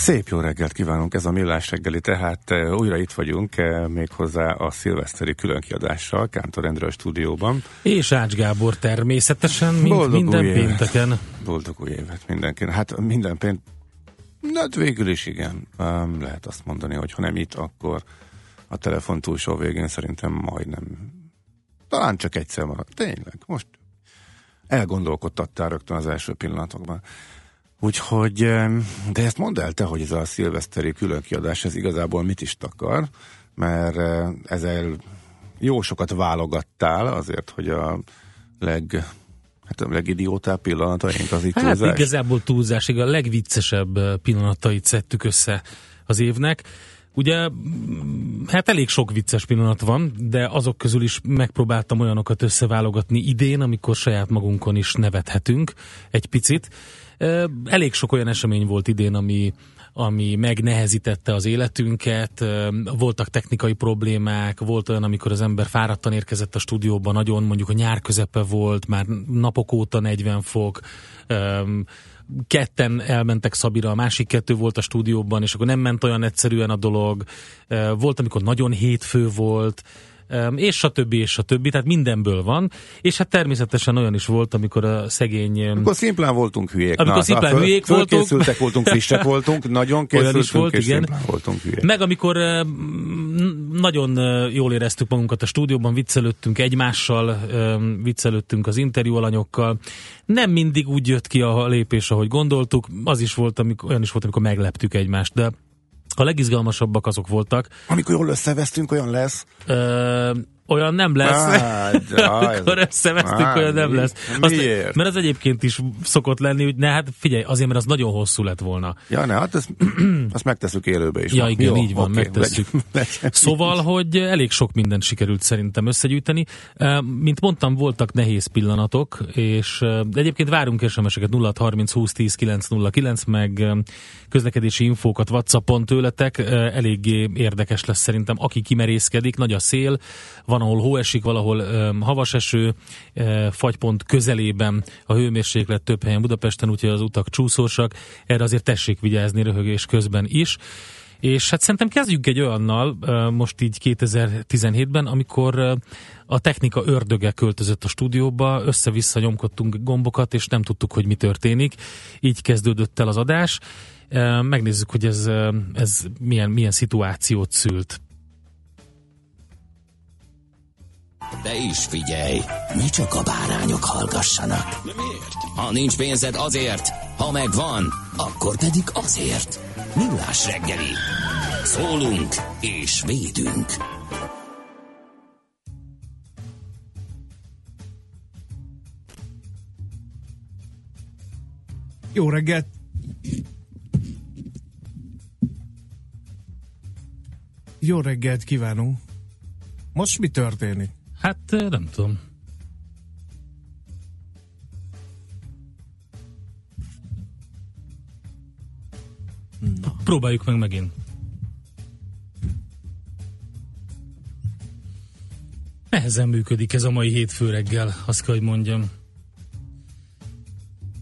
Szép jó reggelt kívánunk, ez a Millás reggeli, tehát uh, újra itt vagyunk, uh, méghozzá a szilveszteri különkiadással, Kántor Endre a stúdióban. És Ács Gábor természetesen, mint Boldog minden új pénteken. Évet. Boldog új évet mindenkinek. Hát minden pént, hát végül is igen, um, lehet azt mondani, hogy ha nem itt, akkor a telefon túlsó végén szerintem majdnem, talán csak egyszer maradt. Tényleg, most elgondolkodtattál rögtön az első pillanatokban. Úgyhogy, de ezt mondd el te, hogy ez a szilveszteri különkiadás, ez igazából mit is takar, mert ezzel jó sokat válogattál azért, hogy a leg hát a legidiótább pillanataink az itt hát túlzás. igazából túlzás, a legviccesebb pillanatait szedtük össze az évnek. Ugye, hát elég sok vicces pillanat van, de azok közül is megpróbáltam olyanokat összeválogatni idén, amikor saját magunkon is nevethetünk egy picit. Elég sok olyan esemény volt idén, ami, ami megnehezítette az életünket, voltak technikai problémák, volt olyan, amikor az ember fáradtan érkezett a stúdióba, nagyon mondjuk a nyár közepe volt, már napok óta 40 fok, ketten elmentek Szabira, a másik kettő volt a stúdióban, és akkor nem ment olyan egyszerűen a dolog. Volt, amikor nagyon hétfő volt, és stb. és stb. Tehát mindenből van, és hát természetesen olyan is volt, amikor a szegény... Amikor szimplán voltunk hülyék. Amikor Na, szimplán föl, hülyék voltunk. Készültek voltunk, frissek voltunk, nagyon készültünk, olyan is volt, és igen. voltunk hülyék. Meg amikor nagyon jól éreztük magunkat a stúdióban, viccelődtünk egymással, viccelődtünk az interjú alanyokkal. Nem mindig úgy jött ki a lépés, ahogy gondoltuk, az is volt, amikor, olyan is volt, amikor megleptük egymást, de a legizgalmasabbak azok voltak. Amikor jól összevesztünk, olyan lesz. Ö, olyan nem lesz. Hát, Akkor összevesztük, hát, olyan nem lesz. Azt, miért? Mert az egyébként is szokott lenni, hogy ne, hát figyelj, azért, mert az nagyon hosszú lett volna. Ja, ne, hát ezt, azt megteszük élőbe is. Ja, igen, Jó, így van, okay, megtesszük. Szóval, hogy elég sok mindent sikerült szerintem összegyűjteni. Mint mondtam, voltak nehéz pillanatok, és egyébként várunk SMS-eket 0 30 20 10 909, meg közlekedési infókat WhatsAppon tőletek. Eléggé érdekes lesz szerintem, aki kimerészkedik, nagy a szél, van van, ahol hó esik, valahol um, havas eső, uh, fagypont közelében a hőmérséklet több helyen Budapesten, úgyhogy az utak csúszósak. Erre azért tessék vigyázni röhögés közben is. És hát szerintem kezdjük egy olyannal, most így 2017-ben, amikor a technika ördöge költözött a stúdióba, össze-vissza nyomkodtunk gombokat, és nem tudtuk, hogy mi történik. Így kezdődött el az adás. Megnézzük, hogy ez, ez milyen, milyen szituációt szült. De is figyelj, ne csak a bárányok hallgassanak. De miért? Ha nincs pénzed azért, ha megvan, akkor pedig azért. Millás reggeli. Szólunk és védünk. Jó reggelt! Jó reggelt kívánunk! Most mi történik? Hát nem tudom. Na. Próbáljuk meg megint. Nehezen működik ez a mai hétfő reggel, azt kell, hogy mondjam.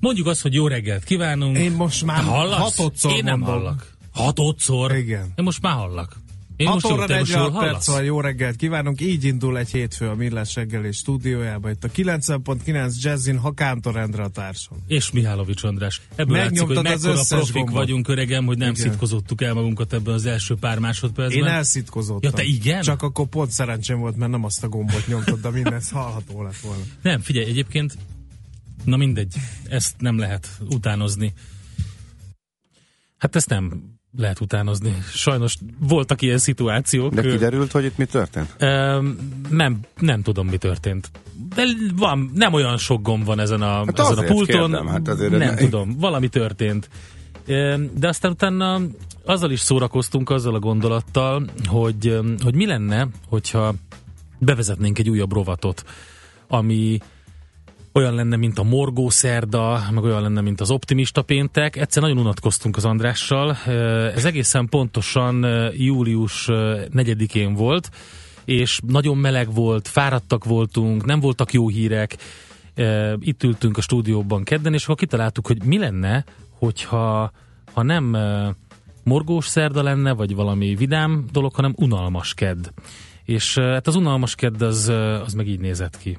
Mondjuk azt, hogy jó reggelt kívánunk. Én most már Hallasz? hatodszor Én nem mondom. hallak. Hatodszor? Igen. Én most már hallak. Én 6 most jó, óra te most 46 jól perc van, jó reggelt kívánunk. Így indul egy hétfő a Millás reggeli stúdiójába. Itt a 90.9 Jazzin, ha Kántor Endre a társam. És Mihálovics András. Ebből látszik, hogy Megnyomtad az mekkora összes profik gombot. vagyunk, öregem, hogy nem Igen. szitkozottuk el magunkat ebben az első pár másodpercben. Én elszitkozottam. Ja, te igen? Csak akkor pont szerencsém volt, mert nem azt a gombot nyomtad, de minden hallható lett volna. Nem, figyelj, egyébként, na mindegy, ezt nem lehet utánozni. Hát ezt nem lehet utánozni. Sajnos voltak ilyen szituációk. De kiderült, hogy itt mi történt? nem, nem tudom, mi történt. De van, nem olyan sok gomb van ezen a, Hát ezen a pulton. kérdem, hát azért nem ne- tudom, valami történt. De aztán utána azzal is szórakoztunk, azzal a gondolattal, hogy, hogy mi lenne, hogyha bevezetnénk egy újabb rovatot, ami olyan lenne, mint a morgó szerda, meg olyan lenne, mint az optimista péntek. Egyszer nagyon unatkoztunk az Andrással. Ez egészen pontosan július 4-én volt, és nagyon meleg volt, fáradtak voltunk, nem voltak jó hírek. Itt ültünk a stúdióban kedden, és akkor kitaláltuk, hogy mi lenne, hogyha ha nem morgós szerda lenne, vagy valami vidám dolog, hanem unalmas kedd. És hát az unalmas kedd az, az meg így nézett ki.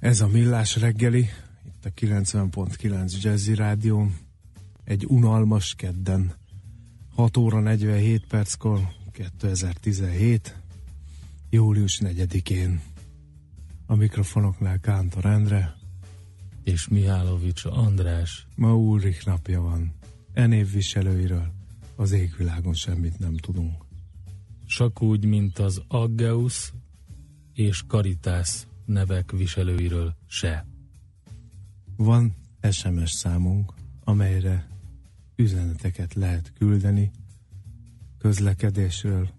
Ez a Millás reggeli, itt a 90.9 Jazzy Rádió, egy unalmas kedden, 6 óra 47 perckor, 2017, július 4-én. A mikrofonoknál Kántor Endre, És Mihálovics András. ma Ulrich napja van. E névviselőiről az égvilágon semmit nem tudunk. Csak úgy, mint az Aggeus és Caritas nevek viselőiről se. Van SMS számunk, amelyre üzeneteket lehet küldeni közlekedésről,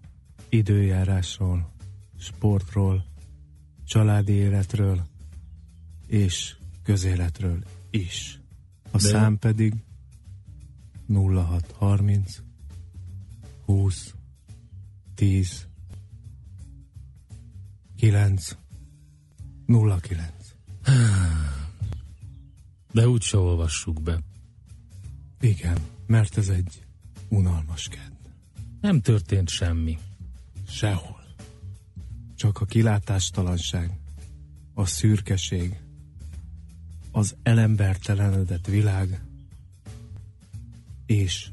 időjárásról, sportról, családi életről és közéletről is. A De- szám pedig 0630 20 10 9 09 De úgy se olvassuk be. Igen, mert ez egy unalmas kedd. Nem történt semmi. Sehol. Csak a kilátástalanság, a szürkeség, az elembertelenedett világ, és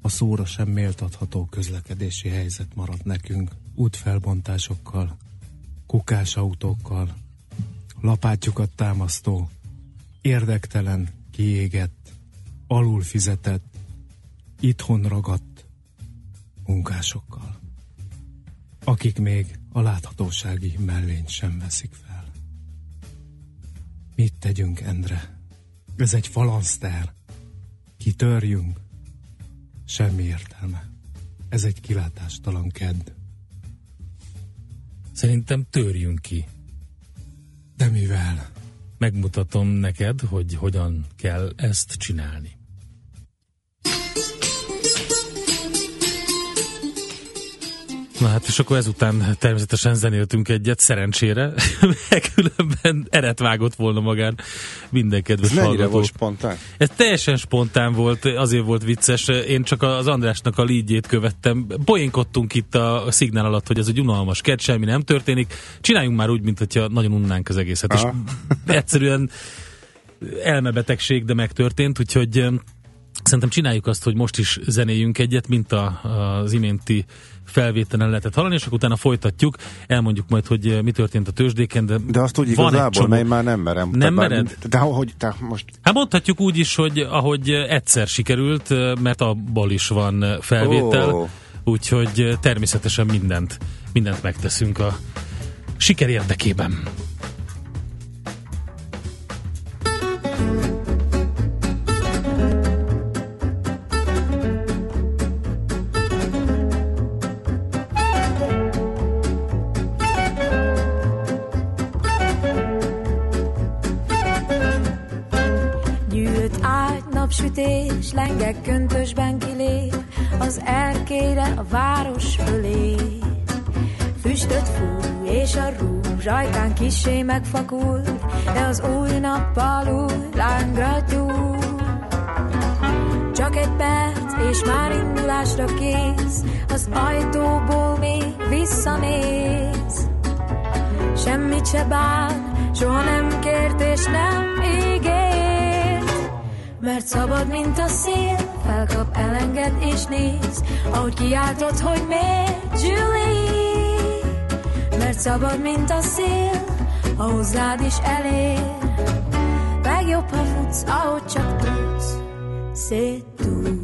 a szóra sem méltatható közlekedési helyzet maradt nekünk útfelbontásokkal, kukás autókkal, lapátjukat támasztó, érdektelen, kiégett, alul fizetett, itthon ragadt munkásokkal, akik még a láthatósági mellényt sem veszik fel. Mit tegyünk, Endre? Ez egy falanszter. Kitörjünk? Semmi értelme. Ez egy kilátástalan kedd. Szerintem törjünk ki. De mivel? Megmutatom neked, hogy hogyan kell ezt csinálni. Na hát, és akkor ezután természetesen zenéltünk egyet, szerencsére, mert különben eret vágott volna magán minden kedves Ez hallgató. volt spontán? Ez teljesen spontán volt, azért volt vicces. Én csak az Andrásnak a lídjét követtem. Poénkodtunk itt a szignál alatt, hogy ez egy unalmas kert, semmi nem történik. Csináljunk már úgy, mint hogyha nagyon unnánk az egészet. Aha. És egyszerűen elmebetegség, de megtörtént, úgyhogy em, szerintem csináljuk azt, hogy most is zenéljünk egyet, mint a, az iménti felvételen lehetett hallani, és akkor utána folytatjuk, elmondjuk majd, hogy eh, mi történt a tőzsdéken, de, De azt úgy igazából, csomó- én már nem merem. Nem Te- mered? De hogy te most... Hát mondhatjuk úgy is, hogy ahogy egyszer sikerült, mert abból is van felvétel, Ó. úgyhogy természetesen mindent, mindent megteszünk a siker érdekében. Gyűlt lengek köntösben kilép, az erkére a város fölé. Füstöt fúj, és a rúzs ajkán kisé megfakult, de az új nappal új lángra gyúl. Csak egy perc, és már indulásra kész, az ajtóból még visszanéz. Semmit se bán, soha nem kért és nem ígért. Mert szabad, mint a szél, felkap, elenged és néz, ahogy kiáltott, hogy miért, Julie. Mert szabad, mint a szél, ha hozzád is elér. Legjobb, ha futsz, ahogy csak tudsz, szétúl.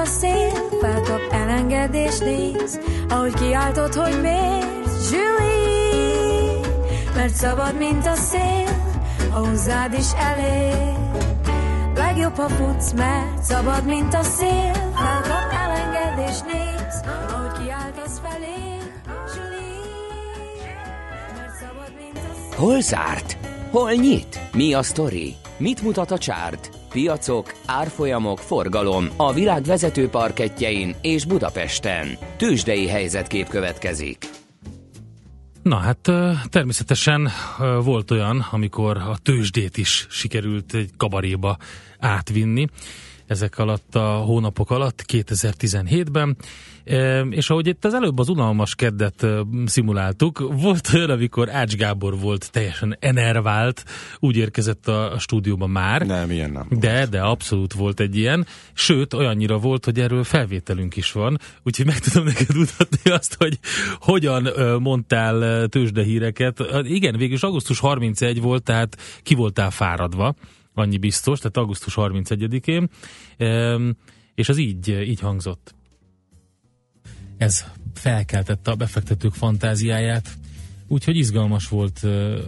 a szél, felkap elengedés néz, ahogy kiáltott, hogy miért, Julie. Mert szabad, mint a szél, ha hozzád is elér. Legjobb, ha futsz, mert szabad, mint a szél, felkap elengedés néz, ahogy kiáltasz felé, Julie. Mert szabad, mint a szél. Hol zárt? Hol nyit? Mi a sztori? Mit mutat a csárt? Piacok, árfolyamok, forgalom a világ vezető parketjein és Budapesten. Tősdei helyzetkép következik. Na hát természetesen volt olyan, amikor a tőzsdét is sikerült egy kabaréba átvinni ezek alatt a hónapok alatt 2017-ben, E, és ahogy itt az előbb az unalmas keddet szimuláltuk, volt olyan, amikor Ács Gábor volt teljesen enervált, úgy érkezett a, stúdióba már, Nem, ilyen nem. de, de abszolút volt egy ilyen, sőt, olyannyira volt, hogy erről felvételünk is van, úgyhogy meg tudom neked mutatni azt, hogy hogyan mondtál tőzsdehíreket. Igen, végülis augusztus 31 volt, tehát ki voltál fáradva, annyi biztos, tehát augusztus 31-én, Ehm, és az így, így hangzott. Ez felkeltette a befektetők fantáziáját, úgyhogy izgalmas volt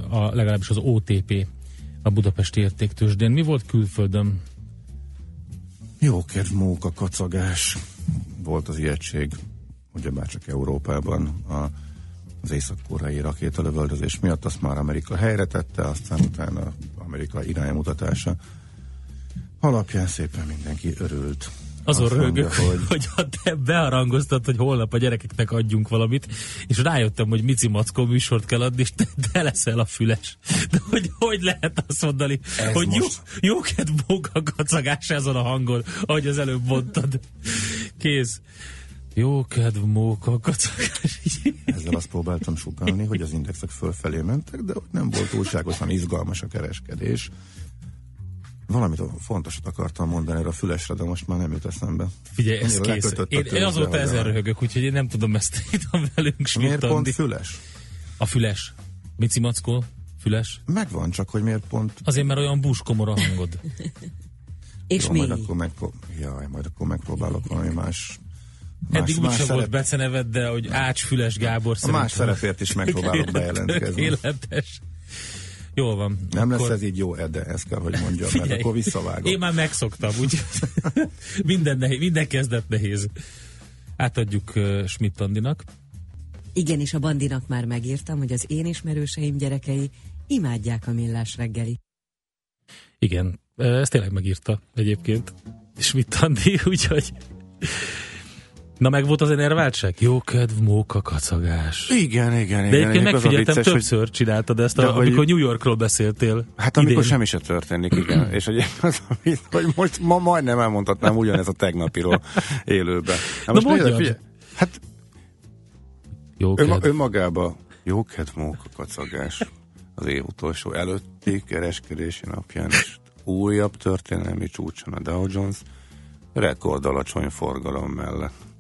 a, legalábbis az OTP, a Budapesti Értéktősdén. Mi volt külföldön? Jó kedv móka kacagás volt az ijegység, ugyebár csak Európában a, az észak-koreai rakétalövöldözés miatt, azt már Amerika helyre tette, aztán utána Amerika iránymutatása alapján szépen mindenki örült. Azon Azt mondja, rögök, hogy... hogy ha te beharangoztad, hogy holnap a gyerekeknek adjunk valamit, és rájöttem, hogy Mici Mackó műsort kell adni, és te, te leszel a füles. De hogy hogy lehet azt mondani, Ez hogy most- jó, jókedv móka kacagás ezen a hangon, ahogy az előbb mondtad. Kész. Jókedv móka kacagás. Ezzel azt próbáltam sugalni, hogy az indexek fölfelé mentek, de ott nem volt túlságosan izgalmas a kereskedés. Valamit fontosat akartam mondani erre a fülesre, de most már nem jut eszembe. Figyelj, ez Annyira kész. a Én, én azóta a- röhögök, úgyhogy én nem tudom ezt itt velünk Miért smittani. pont füles? A füles. Mici Mackó, füles. Megvan, csak hogy miért pont... Azért, mert olyan búskomor a hangod. És Jó, mi? majd akkor, megpró... Jaj, majd akkor megpróbálok valami más... más Eddig más úgyse szerep- volt beceneved, de hogy Ács Füles Gábor A más szerepért is megpróbálok bejelentkezni. Tökéletes. Jól van. Nem akkor... lesz ez így jó, Ede, ezt kell, hogy mondjam, Figyelj, mert akkor visszavágom. Én már megszoktam, úgy minden, nehéz, minden kezdet nehéz. Átadjuk uh, Schmidt Andinak. Igen, és a Bandinak már megírtam, hogy az én ismerőseim gyerekei imádják a millás reggeli. Igen, ezt tényleg megírta egyébként. Schmidt Andi, úgyhogy Na meg volt az enerváltság? Jó kedv, móka, kacagás. Igen, igen, igen. De megfigyeltem, vicces, többször hogy... csináltad ezt, a, amikor hogy... New Yorkról beszéltél. Hát amikor idén. semmi se történik, igen. És hogy, az, hogy most ma majdnem elmondhatnám ugyanez a tegnapiról élőben. Hát most Na mondjad. Figyelj, hát jó ön, önmagába jó kedv, móka, kacagás az év utolsó előtti kereskedési napján is újabb történelmi csúcson a Dow Jones rekord alacsony forgalom mellett.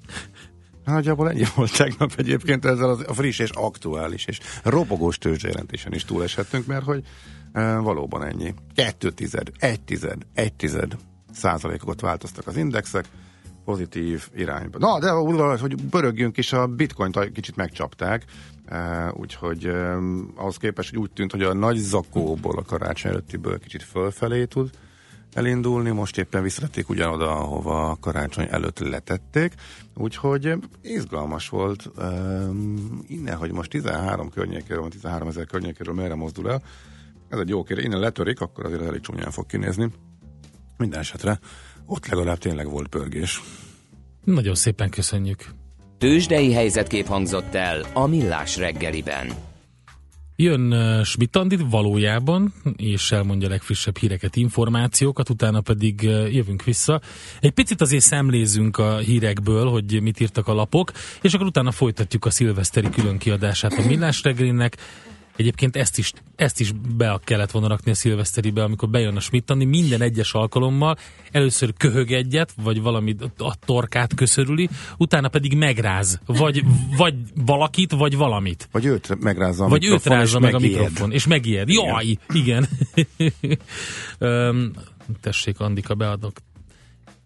Nagyjából ennyi volt tegnap egyébként ezzel az, a friss és aktuális és robogós tőzsjelentésen is túleshettünk, mert hogy e, valóban ennyi. Kettő tized, egy tized, egy tized százalékokat változtak az indexek, pozitív irányba. Na, de hogy pörögjünk is, a bitcoint kicsit megcsapták, e, úgyhogy e, ahhoz képest, hogy úgy tűnt, hogy a nagy zakóból, a karácsony előttiből kicsit fölfelé tud elindulni, most éppen visszatették ugyanoda, ahova a karácsony előtt letették, úgyhogy izgalmas volt um, innen, hogy most 13 környékéről, 13 ezer környékéről merre mozdul el, ez egy jó kérdés, innen letörik, akkor azért elég csúnyán fog kinézni. Minden esetre ott legalább tényleg volt pörgés. Nagyon szépen köszönjük. Tőzsdei helyzetkép hangzott el a Millás reggeliben. Jön Schmidt valójában, és elmondja legfrissebb híreket, információkat, utána pedig jövünk vissza. Egy picit azért szemlézünk a hírekből, hogy mit írtak a lapok, és akkor utána folytatjuk a szilveszteri különkiadását a Millás reggelinek. Egyébként ezt is, ezt is be kellett volna rakni a szilveszteribe, amikor bejön a Schmittani, minden egyes alkalommal először köhög egyet, vagy valami a torkát köszörüli, utána pedig megráz, vagy, vagy valakit, vagy valamit. Vagy őt megrázza a Vagy őt rázza meg megijed. a mikrofon, és megijed. Jaj, igen. igen. tessék, Andika, beadok.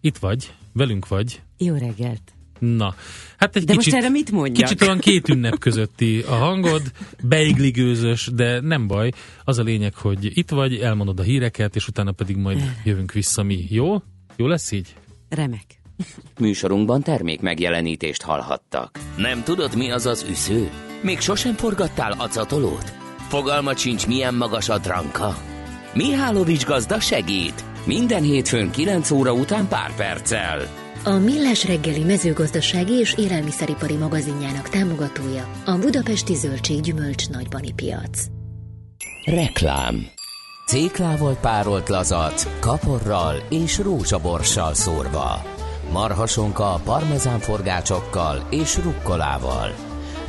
Itt vagy, velünk vagy. Jó reggelt. Na, hát egy de kicsit, most erre mit mondjak? Kicsit olyan két ünnep közötti a hangod, beigligőzös, de nem baj. Az a lényeg, hogy itt vagy, elmondod a híreket, és utána pedig majd jövünk vissza mi. Jó? Jó lesz így? Remek. Műsorunkban termék megjelenítést hallhattak. Nem tudod, mi az az üsző? Még sosem forgattál acatolót? Fogalmat sincs, milyen magas a dranka? Mihálovics gazda segít! Minden hétfőn 9 óra után pár perccel. A Millás reggeli mezőgazdasági és élelmiszeripari magazinjának támogatója a Budapesti Zöldség Gyümölcs Nagybani Piac. Reklám Céklával párolt lazac, kaporral és rózsaborssal szórva. Marhasonka parmezán forgácsokkal és rukkolával.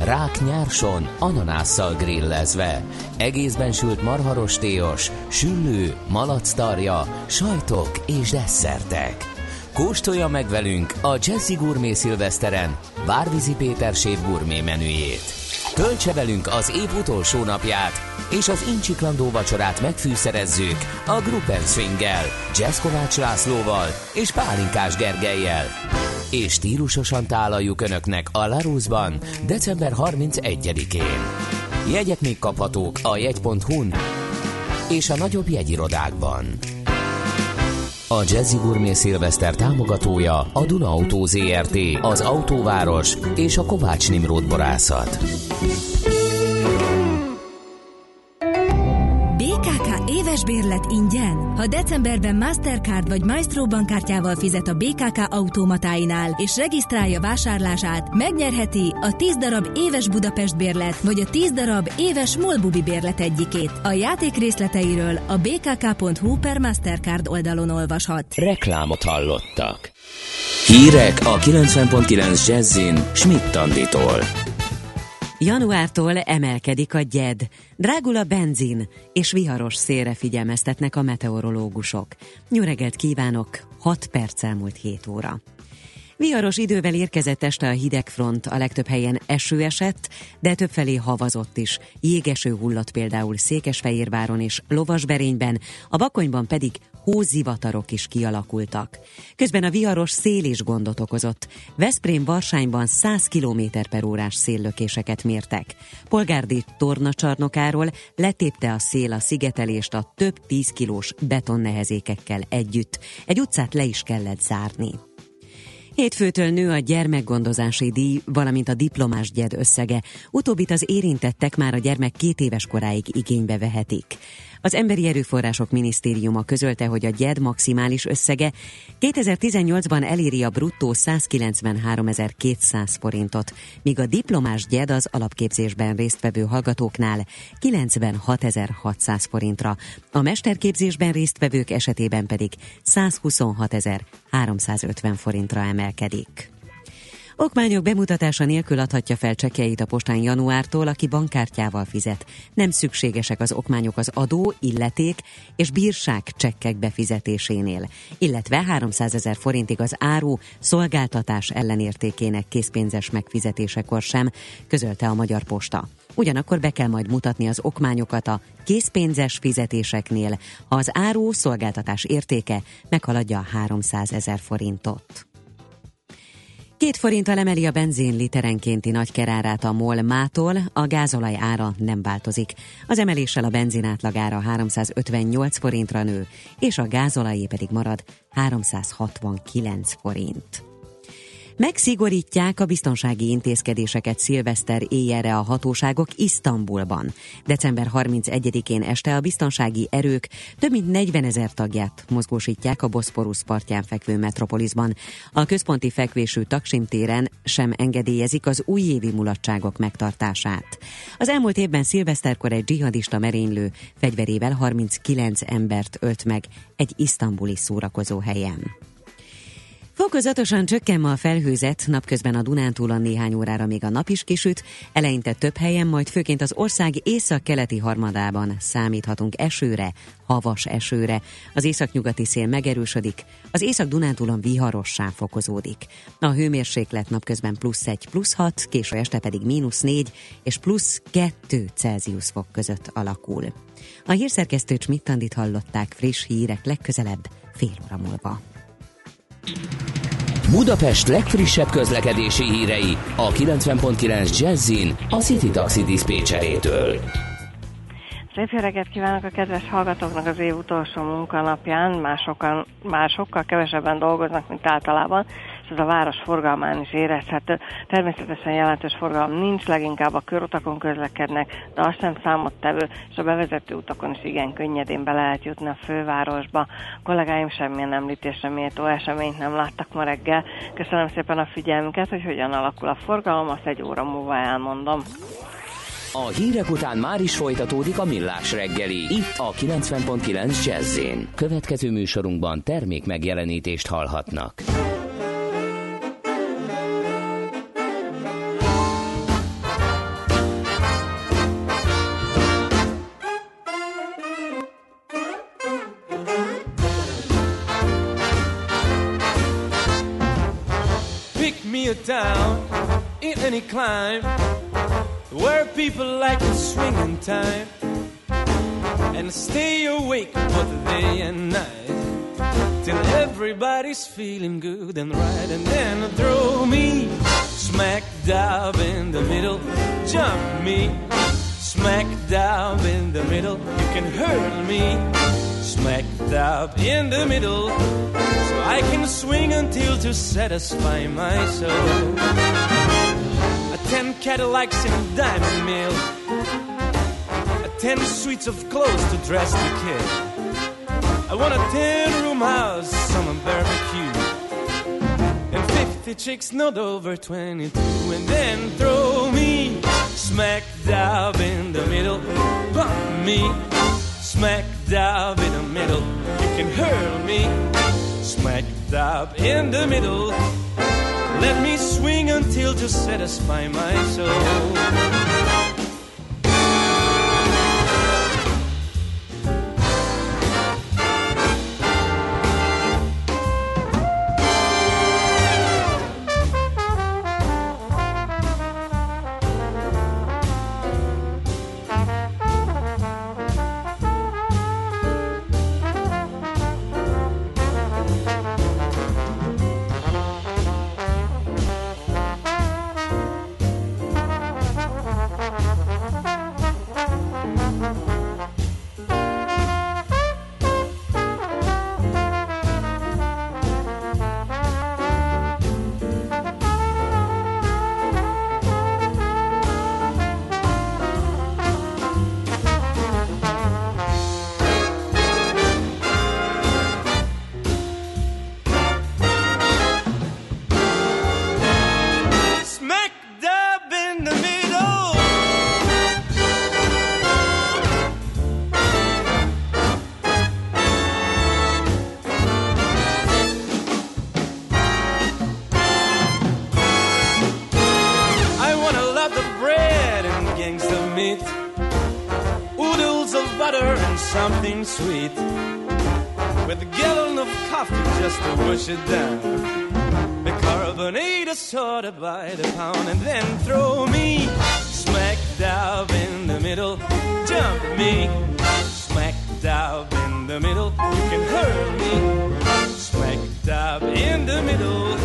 Rák nyárson, ananásszal grillezve. Egészben sült marharostéos, süllő, malactarja, sajtok és desszertek. Kóstolja meg velünk a Jazzy Gourmet Szilveszteren Bárvizi Péter séf gourmet menüjét. Töltse velünk az év utolsó napját, és az incsiklandó vacsorát megfűszerezzük a Gruppen Swinggel, Jazz Kovács Lászlóval és Pálinkás Gergelyel. És stílusosan tálaljuk Önöknek a Larusban december 31-én. Jegyek még kaphatók a jegy.hu-n és a nagyobb jegyirodákban. A Jazzy Gourmet Szilveszter támogatója a Duna Auto ZRT, az Autóváros és a Kovács Nimród Borászat. Ingyen. Ha decemberben Mastercard vagy Maestro bankkártyával fizet a BKK automatáinál és regisztrálja vásárlását, megnyerheti a 10 darab éves Budapest bérlet vagy a 10 darab éves Molbubi bérlet egyikét. A játék részleteiről a bkk.hu per Mastercard oldalon olvashat. Reklámot hallottak. Hírek a 90.9 Jazzin Schmidt-Tanditól. Januártól emelkedik a gyed, drágul a benzin, és viharos szélre figyelmeztetnek a meteorológusok. Nyuregelt kívánok, 6 perc elmúlt 7 óra. Viharos idővel érkezett este a hidegfront, a legtöbb helyen eső esett, de többfelé havazott is. Jégeső hullott például Székesfehérváron és Lovasberényben, a Bakonyban pedig hózivatarok is kialakultak. Közben a viharos szél is gondot okozott. Veszprém-Varsányban 100 km per órás széllökéseket mértek. Polgárdi tornacsarnokáról letépte a szél a szigetelést a több 10 kilós betonnehezékekkel együtt. Egy utcát le is kellett zárni. Hétfőtől nő a gyermekgondozási díj, valamint a diplomás gyed összege. Utóbbit az érintettek már a gyermek két éves koráig igénybe vehetik. Az Emberi Erőforrások Minisztériuma közölte, hogy a GYED maximális összege 2018-ban eléri a bruttó 193.200 forintot, míg a diplomás GYED az alapképzésben résztvevő hallgatóknál 96.600 forintra, a mesterképzésben résztvevők esetében pedig 126.350 forintra emelkedik. Okmányok bemutatása nélkül adhatja fel csekjeit a postán januártól, aki bankkártyával fizet. Nem szükségesek az okmányok az adó, illeték és bírság csekkek befizetésénél, illetve 300 ezer forintig az áru szolgáltatás ellenértékének készpénzes megfizetésekor sem, közölte a Magyar Posta. Ugyanakkor be kell majd mutatni az okmányokat a készpénzes fizetéseknél, ha az áru szolgáltatás értéke meghaladja 300 ezer forintot. Két forinttal emeli a benzin literenkénti nagykerárát a MOL mától, a gázolaj ára nem változik. Az emeléssel a benzin átlagára 358 forintra nő, és a gázolajé pedig marad 369 forint. Megszigorítják a biztonsági intézkedéseket szilveszter éjjelre a hatóságok Isztambulban. December 31-én este a biztonsági erők több mint 40 ezer tagját mozgósítják a Boszporusz partján fekvő metropolisban. A központi fekvésű Taksim téren sem engedélyezik az újévi mulatságok megtartását. Az elmúlt évben szilveszterkor egy dzsihadista merénylő fegyverével 39 embert ölt meg egy isztambuli szórakozó helyen. Fokozatosan csökken ma a felhőzet, napközben a Dunántúlon néhány órára még a nap is kisüt, eleinte több helyen, majd főként az ország észak-keleti harmadában számíthatunk esőre, havas esőre. Az északnyugati szél megerősödik, az észak-Dunántúlon viharossá fokozódik. A hőmérséklet napközben plusz 1, plusz 6, késő este pedig mínusz 4 és plusz 2 Celsius fok között alakul. A hírszerkesztő Csmittandit hallották friss hírek legközelebb fél óra múlva. Budapest legfrissebb közlekedési hírei a 90.9 Jazzin a City Taxi Dispécsejétől. Szép reggelt kívánok a kedves hallgatóknak az év utolsó munkanapján. Már, sokan, már sokkal kevesebben dolgoznak, mint általában, ez a város forgalmán is érezhető. Természetesen jelentős forgalom nincs, leginkább a körutakon közlekednek, de azt sem számottevő, és a bevezető utakon is igen könnyedén be lehet jutni a fővárosba. A kollégáim semmilyen említésre méltó eseményt nem láttak ma reggel. Köszönöm szépen a figyelmüket, hogy hogyan alakul a forgalom, azt egy óra múlva elmondom. A hírek után már is folytatódik a millás reggeli, itt a 90.9 jazz Következő műsorunkban termék megjelenítést hallhatnak. People like to swing in time. And stay awake both day and night till everybody's feeling good and right. And then throw me smack dab in the middle jump me smack dab in the middle. You can hurl me smack dab in the middle. So I can swing until to satisfy my soul ten Cadillacs in a diamond mill, ten suites of clothes to dress the kid. I want a ten room house, summer barbecue, and fifty chicks not over twenty-two, and then throw me smack dab in the middle, bump me smack dab in the middle. You can hurl me smack dab in the middle. Let me swing until to satisfy my soul. Sweet. With a gallon of coffee just to wash it down. The carbonated soda by the pound and then throw me smack dab in the middle. Jump me smack dab in the middle. You can hurl me smack dab in the middle.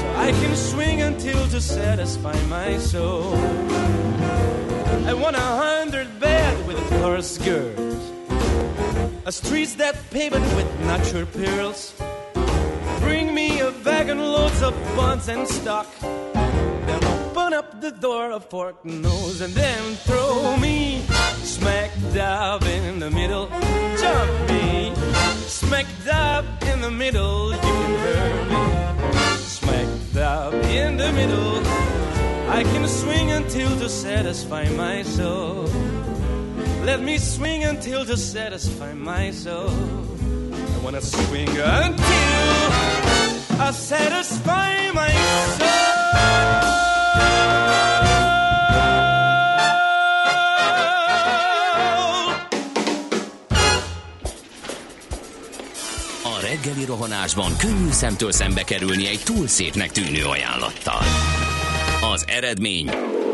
So I can swing until to satisfy my soul. I want a hundred bed with a chorus skirt. Streets that paved with natural pearls. Bring me a wagon loads of buns and stock. Then open up the door of fork nose and then throw me smack dab in the middle. Jump me smack dab in the middle. You can hear me smack dab in the middle. I can swing until to satisfy my soul. Let me swing until to satisfy my soul. I wanna swing until I satisfy my soul. A reggeli rohanásban könnyű szemtől szembe kerülni egy túl szépnek tűnő ajánlattal. Az eredmény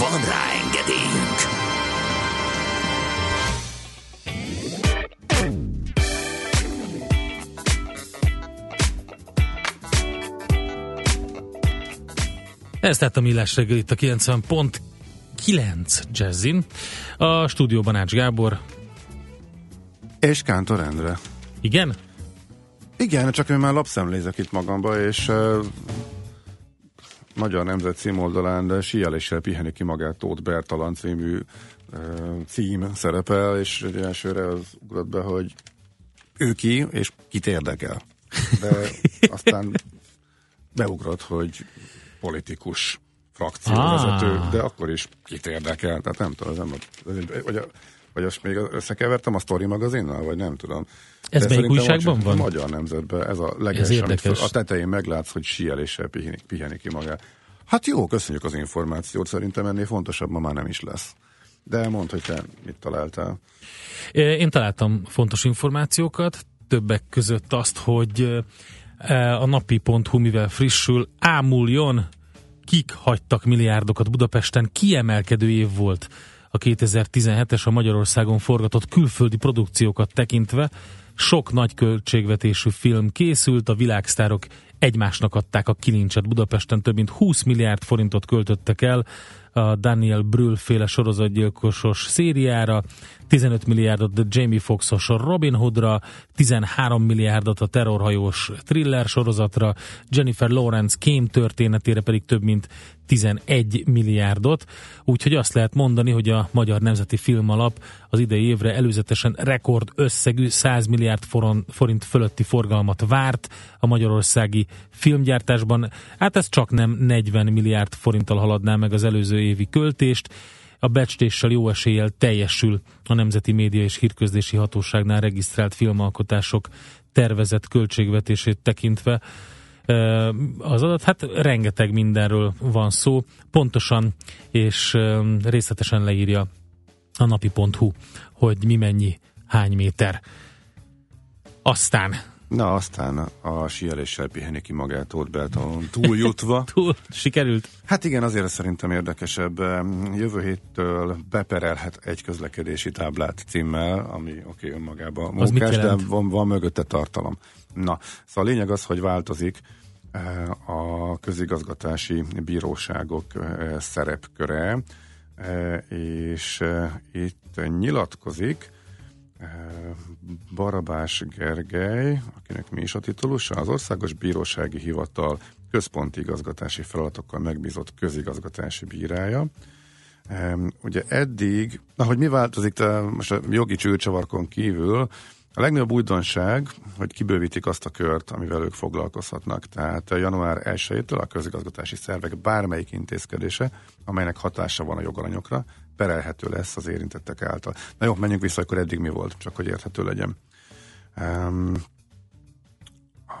Van rá engedélyünk! Ez tehát a Millás reggel itt a 90.9 Jazzin. A stúdióban Ács Gábor. És Kántor Endre. Igen? Igen, csak én már lapszemlézek itt magamba, és uh, Magyar Nemzet címoldalán síeléssel piheni ki magát Tóth Bertalan című uh, cím szerepel, és elsőre az ugrott be, hogy ő ki, és kit érdekel. De aztán beugrott, hogy politikus frakcióvezető, ah. de akkor is kit érdekel, tehát nem tudom, nem, vagy, a, vagy azt még összekevertem a Story magazinnal, vagy nem tudom. Ez de melyik újságban van? A Magyar Nemzetben ez a leges, amit a tetején meglátsz, hogy síeléssel piheni, piheni ki magát. Hát jó, köszönjük az információt, szerintem ennél fontosabb ma már nem is lesz. De mondd, hogy te mit találtál. Én találtam fontos információkat, többek között azt, hogy a napi.hu, mivel frissül, ámuljon, kik hagytak milliárdokat Budapesten, kiemelkedő év volt a 2017-es a Magyarországon forgatott külföldi produkciókat tekintve. Sok nagy költségvetésű film készült, a világsztárok egymásnak adták a kilincset Budapesten, több mint 20 milliárd forintot költöttek el a Daniel Brühl féle sorozatgyilkosos szériára, 15 milliárdot a Jamie Foxos Robin Hoodra, 13 milliárdot a terrorhajós thriller sorozatra, Jennifer Lawrence kém történetére pedig több mint 11 milliárdot, úgyhogy azt lehet mondani, hogy a Magyar Nemzeti Filmalap az idei évre előzetesen rekord összegű 100 milliárd forint fölötti forgalmat várt a magyarországi filmgyártásban. Hát ez csak nem 40 milliárd forinttal haladná meg az előző évi költést, a becstéssel jó eséllyel teljesül a Nemzeti Média és Hírközlési Hatóságnál regisztrált filmalkotások tervezett költségvetését tekintve az adat. Hát rengeteg mindenről van szó, pontosan és részletesen leírja a napi.hu, hogy mi mennyi, hány méter. Aztán Na, aztán a síeléssel piheni ki magát ott Beltalon túljutva. Túl sikerült? Hát igen, azért szerintem érdekesebb. Jövő héttől beperelhet egy közlekedési táblát címmel, ami oké okay, önmagában munkás, de van, van mögötte tartalom. Na, szóval a lényeg az, hogy változik eh, a közigazgatási bíróságok eh, szerepköre, eh, és itt nyilatkozik, Barabás Gergely, akinek mi is a titulusa, az Országos Bírósági Hivatal központi igazgatási feladatokkal megbízott közigazgatási bírája, ugye eddig, na hogy mi változik, te, most a jogi csőcsavarkon kívül, a legnagyobb újdonság, hogy kibővítik azt a kört, amivel ők foglalkozhatnak. Tehát január 1-től a közigazgatási szervek bármelyik intézkedése, amelynek hatása van a jogalanyokra, perelhető lesz az érintettek által. Na jó, menjünk vissza, akkor eddig mi volt, csak hogy érthető legyen. Um,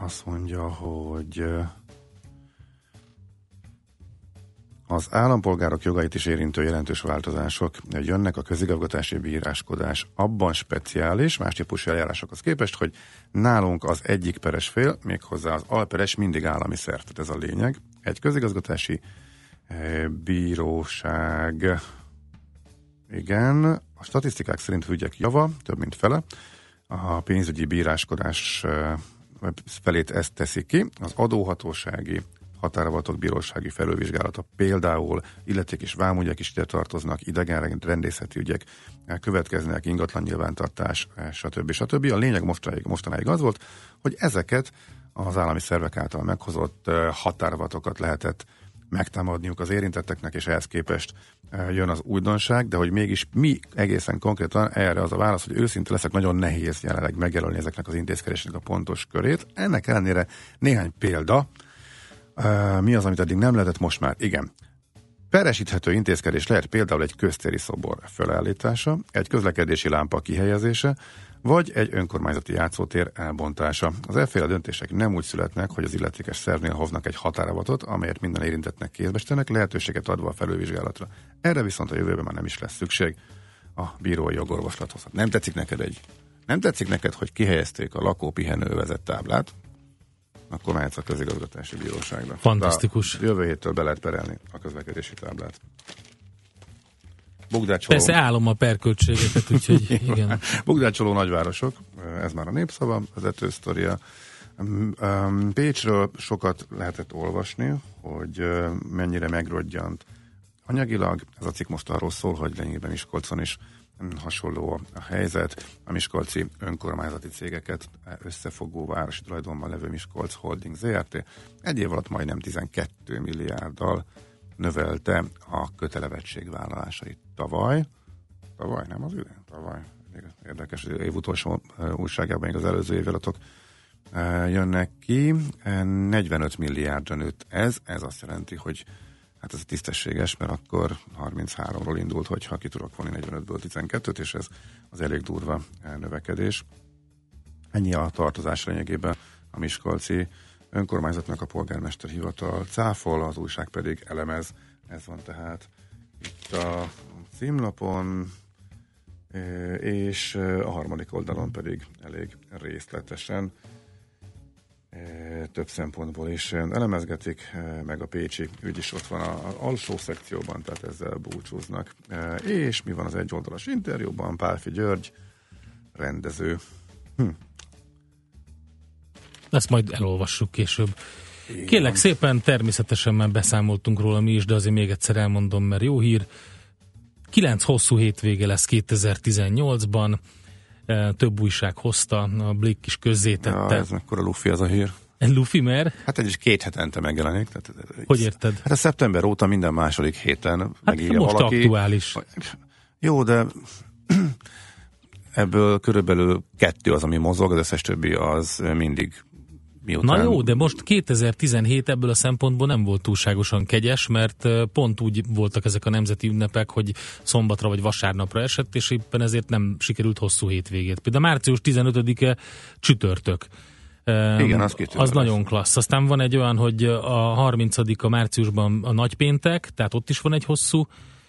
azt mondja, hogy az állampolgárok jogait is érintő jelentős változások jönnek a közigazgatási bíráskodás abban speciális, más típusú eljárásokhoz képest, hogy nálunk az egyik peres fél, méghozzá az alperes mindig állami szert, tehát ez a lényeg. Egy közigazgatási bíróság igen, a statisztikák szerint ügyek java, több mint fele, a pénzügyi bíráskodás felét ezt teszi ki, az adóhatósági határavatok bírósági felővizsgálata, például illeték és vámügyek is ide tartoznak, idegen rendészeti ügyek, következnek ingatlan nyilvántartás, stb. stb. A lényeg mostanáig, mostanáig az volt, hogy ezeket az állami szervek által meghozott határvatokat lehetett megtámadniuk az érintetteknek, és ehhez képest jön az újdonság, de hogy mégis mi egészen konkrétan erre az a válasz, hogy őszinte leszek, nagyon nehéz jelenleg megjelölni ezeknek az intézkedésnek a pontos körét. Ennek ellenére néhány példa, mi az, amit eddig nem lehetett, most már igen. Peresíthető intézkedés lehet például egy köztéri szobor felállítása, egy közlekedési lámpa kihelyezése, vagy egy önkormányzati játszótér elbontása. Az efféle döntések nem úgy születnek, hogy az illetékes szervnél hovnak egy határavatot, amelyet minden érintettnek kézbesítenek, lehetőséget adva a felülvizsgálatra. Erre viszont a jövőben már nem is lesz szükség a bírói jogorvoslathoz. Nem tetszik neked egy nem tetszik neked, hogy kihelyezték a lakópihenővezet táblát, akkor mehetsz a közigazgatási bíróságra. Fantasztikus. De jövő héttől be lehet perelni a közlekedési táblát. Bugdácsoló. Persze állom a perköltségeket, úgyhogy igen. Bugdácsoló nagyvárosok, ez már a népszava, vezető sztoria. Pécsről sokat lehetett olvasni, hogy mennyire megrodjant anyagilag. Ez a cikk most arról szól, hogy lényegében Miskolcon is hasonló a helyzet. A Miskolci önkormányzati cégeket összefogó városi tulajdonban levő Miskolc Holding ZRT egy év alatt majdnem 12 milliárddal növelte a kötelevettségvállalásait tavaly. Tavaly, nem az idén? Tavaly. Érdekes, hogy év utolsó újságában még az előző évadatok jönnek ki. 45 milliárdra nőtt ez, ez azt jelenti, hogy hát ez tisztességes, mert akkor 33-ról indult, hogyha ki tudok vonni 45-ből 12-t, és ez az elég durva növekedés. Ennyi a tartozás lényegében a Miskolci önkormányzatnak a polgármester hivatal cáfol, az újság pedig elemez. Ez van tehát itt a címlapon, és a harmadik oldalon pedig elég részletesen több szempontból is elemezgetik, meg a Pécsi ügy is ott van az alsó szekcióban, tehát ezzel búcsúznak. És mi van az egyoldalas interjúban? Pálfi György, rendező. Hm. Ezt majd elolvassuk később. Igen. Kérlek szépen, természetesen már beszámoltunk róla mi is, de azért még egyszer elmondom, mert jó hír. Kilenc hosszú hétvége lesz 2018-ban több újság hozta, a Blick is közzétette. Ja, ez mekkora lufi az a hír. Lufi, mert? Hát egy is két hetente megjelenik. Tehát, hogy érted? Hát a szeptember óta minden második héten hát megírja most valaki. aktuális. Jó, de ebből körülbelül kettő az, ami mozog, az összes többi az mindig Miután... Na jó, de most 2017 ebből a szempontból nem volt túlságosan kegyes, mert pont úgy voltak ezek a nemzeti ünnepek, hogy szombatra vagy vasárnapra esett, és éppen ezért nem sikerült hosszú hétvégét. Például március 15-e csütörtök. Igen, az, az nagyon klassz. Aztán van egy olyan, hogy a 30 a márciusban a nagypéntek, tehát ott is van egy hosszú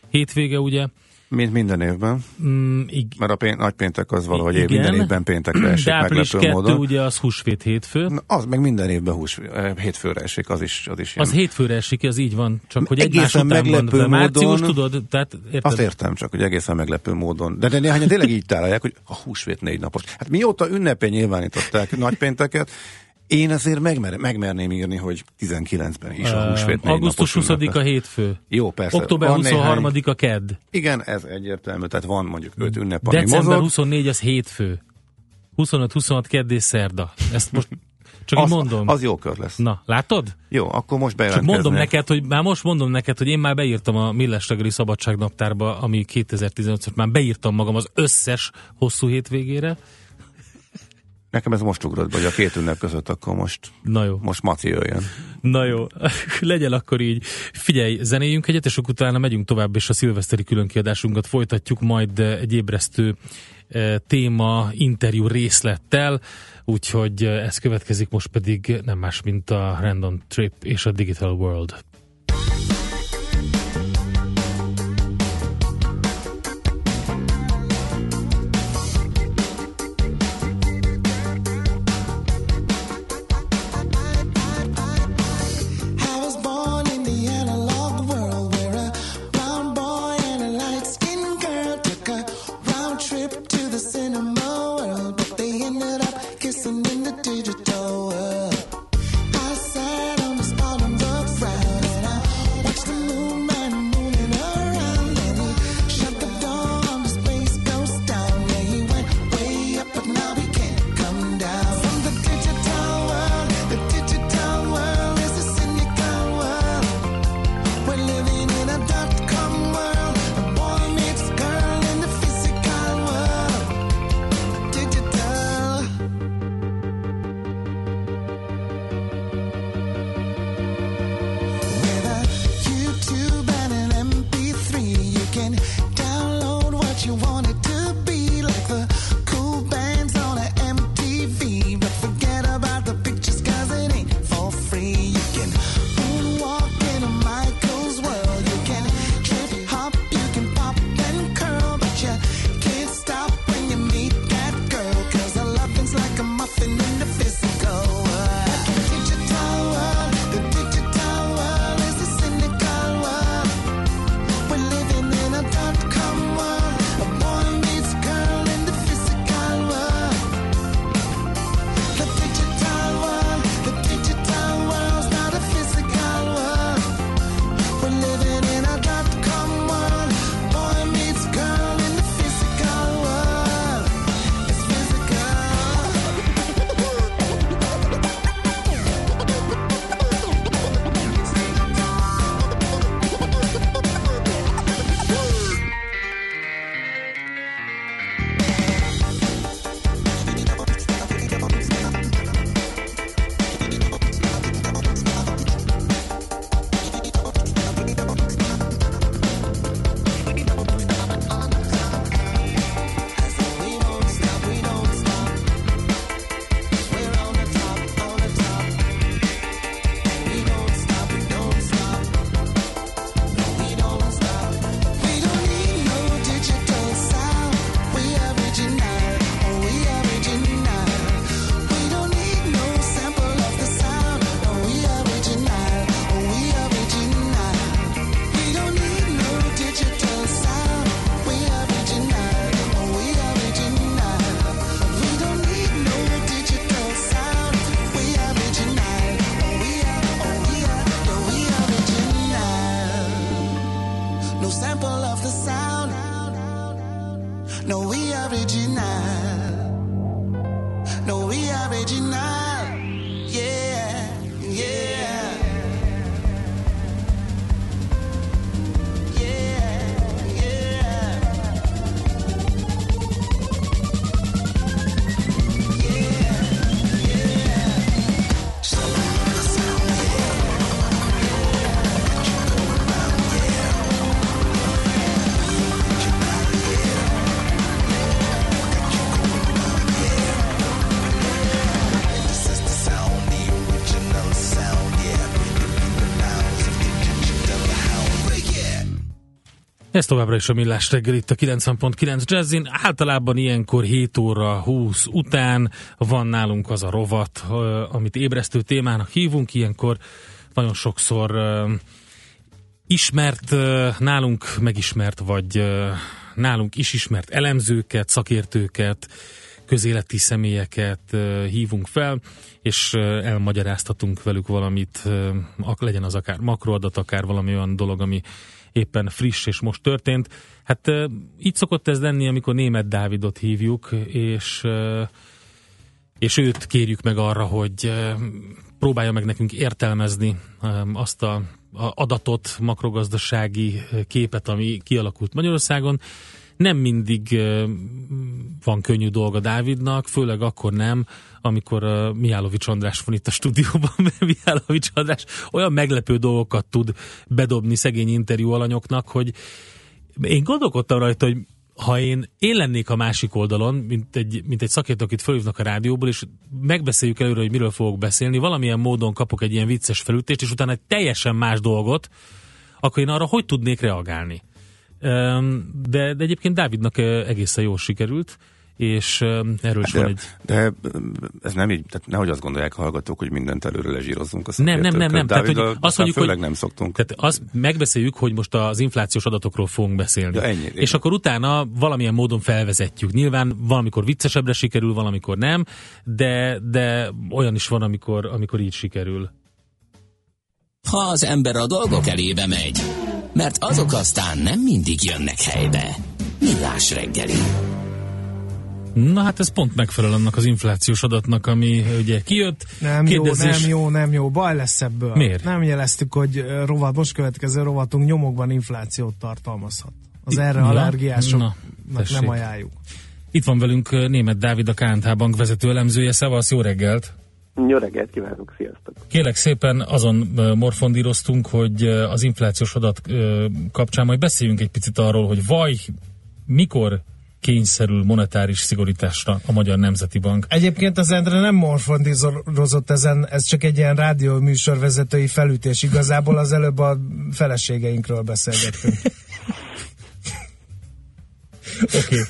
hétvége, ugye, mint minden évben. Mm, ig- Mert a pén- nagy péntek az valahogy igen. minden évben péntekre esik De meglepő kettő, módon. ugye az húsvét hétfő. Na, az meg minden évben hús, eh, hétfőre esik, az is, az is ilyen. Az hétfőre esik, az így van. Csak hogy egész után meglepő van, március, módon, tudod, tehát érted? Azt értem, csak hogy egészen meglepő módon. De, de néhányan tényleg így találják, hogy a húsvét négy napos. Hát mióta ünnepén nyilvánították nagypénteket, én azért megmer, megmerném írni, hogy 19-ben is a húsvét uh, Augusztus 20-a hétfő. Jó, persze. Október 23-a kedd. Igen, ez egyértelmű, tehát van mondjuk 5 ünnep, ami December mozog. 24 az hétfő. 25-26 kedd és szerda. Ezt most csak az, mondom. Az jó kör lesz. Na, látod? Jó, akkor most bejelentkeznek. Csak mondom neked, hogy már most mondom neked, hogy én már beírtam a Milles reggeli szabadságnaptárba, ami 2015-ben már beírtam magam az összes hosszú hétvégére. Nekem ez most ugrott, vagy a két ünnep között akkor most, Na jó. most Maci jöjjön. Na jó, legyen akkor így. Figyelj, zenéljünk egyet, és akkor utána megyünk tovább, és a szilveszteri különkiadásunkat folytatjuk, majd eh, egy ébresztő eh, téma, interjú részlettel, úgyhogy eh, ez következik most pedig nem más, mint a Random Trip és a Digital World. Ez továbbra is a Millás reggel itt a 90.9 Jazzin. Általában ilyenkor 7 óra 20 után van nálunk az a rovat, amit ébresztő témának hívunk. Ilyenkor nagyon sokszor ismert, nálunk megismert, vagy nálunk is ismert elemzőket, szakértőket, közéleti személyeket hívunk fel, és elmagyaráztatunk velük valamit, legyen az akár makroadat, akár valami olyan dolog, ami éppen friss és most történt. Hát így szokott ez lenni, amikor német Dávidot hívjuk, és, és őt kérjük meg arra, hogy próbálja meg nekünk értelmezni azt a, a adatot, makrogazdasági képet, ami kialakult Magyarországon nem mindig van könnyű dolga Dávidnak, főleg akkor nem, amikor Mihálovics András van itt a stúdióban, mert Mihálovics András olyan meglepő dolgokat tud bedobni szegény interjú alanyoknak, hogy én gondolkodtam rajta, hogy ha én, én lennék a másik oldalon, mint egy, mint egy szakértő, akit fölhívnak a rádióból, és megbeszéljük előre, hogy miről fogok beszélni, valamilyen módon kapok egy ilyen vicces felütést, és utána egy teljesen más dolgot, akkor én arra hogy tudnék reagálni? De, de egyébként Dávidnak egészen jól sikerült, és erről is de, van egy... de ez nem így, tehát nehogy azt gondolják a hallgatók, hogy mindent előre lezsírozzunk a Nem, nem, nem, nem. Tehát, hogy azt mondjuk, főleg hogy, nem szoktunk. Tehát azt megbeszéljük, hogy most az inflációs adatokról fogunk beszélni. Ja, ennyi, és akkor utána valamilyen módon felvezetjük. Nyilván valamikor viccesebbre sikerül, valamikor nem, de, de olyan is van, amikor, amikor így sikerül. Ha az ember a dolgok elébe megy, mert azok aztán nem mindig jönnek helybe. Millás reggeli. Na hát ez pont megfelel annak az inflációs adatnak, ami ugye kijött. Nem Kérdezés- jó, nem jó, nem jó. Baj lesz ebből. Miért? Nem jeleztük, hogy rovat, most következő rovatunk nyomokban inflációt tartalmazhat. Az erre Na, allergiásoknak na, nem ajánljuk. Itt van velünk német Dávid, a KNH Bank vezető elemzője. Szevasz, jó reggelt! Jó reggelt kívánok, sziasztok! Kélek szépen azon morfondíroztunk, hogy az inflációs adat kapcsán majd beszéljünk egy picit arról, hogy vaj, mikor kényszerül monetáris szigorításra a Magyar Nemzeti Bank. Egyébként az Endre nem morfondírozott ezen, ez csak egy ilyen rádió műsorvezetői felütés. Igazából az előbb a feleségeinkről beszélgettünk. Oké. Okay.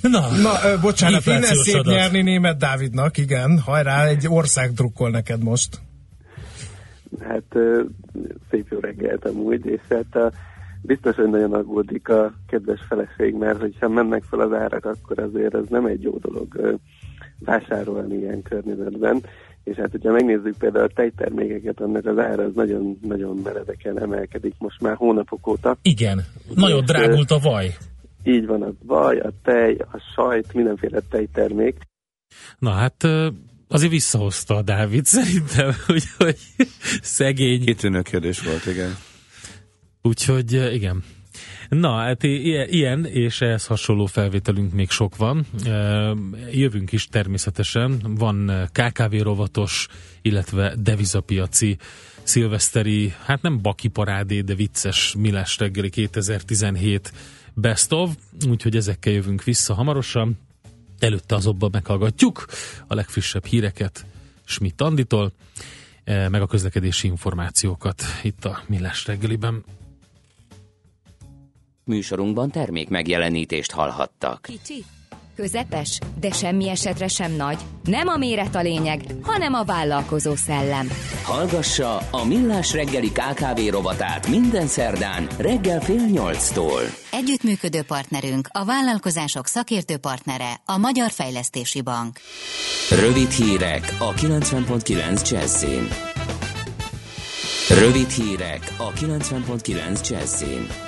Na, Na, ö, bocsánat, inflációs szép adat. nyerni német Dávidnak, igen. Hajrá, egy ország drukkol neked most. Hát ö, szép jó reggelt amúgy, és hát a, biztos, hogy nagyon aggódik a kedves feleség, mert hogyha mennek fel az árak, akkor azért ez nem egy jó dolog ö, vásárolni ilyen környezetben. És hát, hogyha megnézzük például a tejtermékeket, annak az ára az nagyon, nagyon meredeken emelkedik most már hónapok óta. Igen, nagyon És, drágult a vaj. Így van, a vaj, a tej, a sajt, mindenféle tejtermék. Na hát azért visszahozta a Dávid szerintem, hogy, hogy szegény. Kitűnő kérdés volt, igen. Úgyhogy igen. Na, hát ilyen és ehhez hasonló felvételünk még sok van. Jövünk is természetesen. Van KKV rovatos, illetve devizapiaci szilveszteri, hát nem baki parádé, de vicces Milás reggeli 2017 best of, úgyhogy ezekkel jövünk vissza hamarosan. Előtte azonban meghallgatjuk a legfrissebb híreket Schmidt Anditól, eh, meg a közlekedési információkat itt a Millás reggeliben. Műsorunkban termék megjelenítést hallhattak. Kicsi, közepes, de semmi esetre sem nagy. Nem a méret a lényeg, hanem a vállalkozó szellem. Hallgassa a Millás reggeli KKV rovatát minden szerdán reggel fél nyolctól. Együttműködő partnerünk, a vállalkozások szakértő partnere, a Magyar Fejlesztési Bank. Rövid hírek a 90.9 Jazzin. Rövid hírek a 90.9 Jazzin.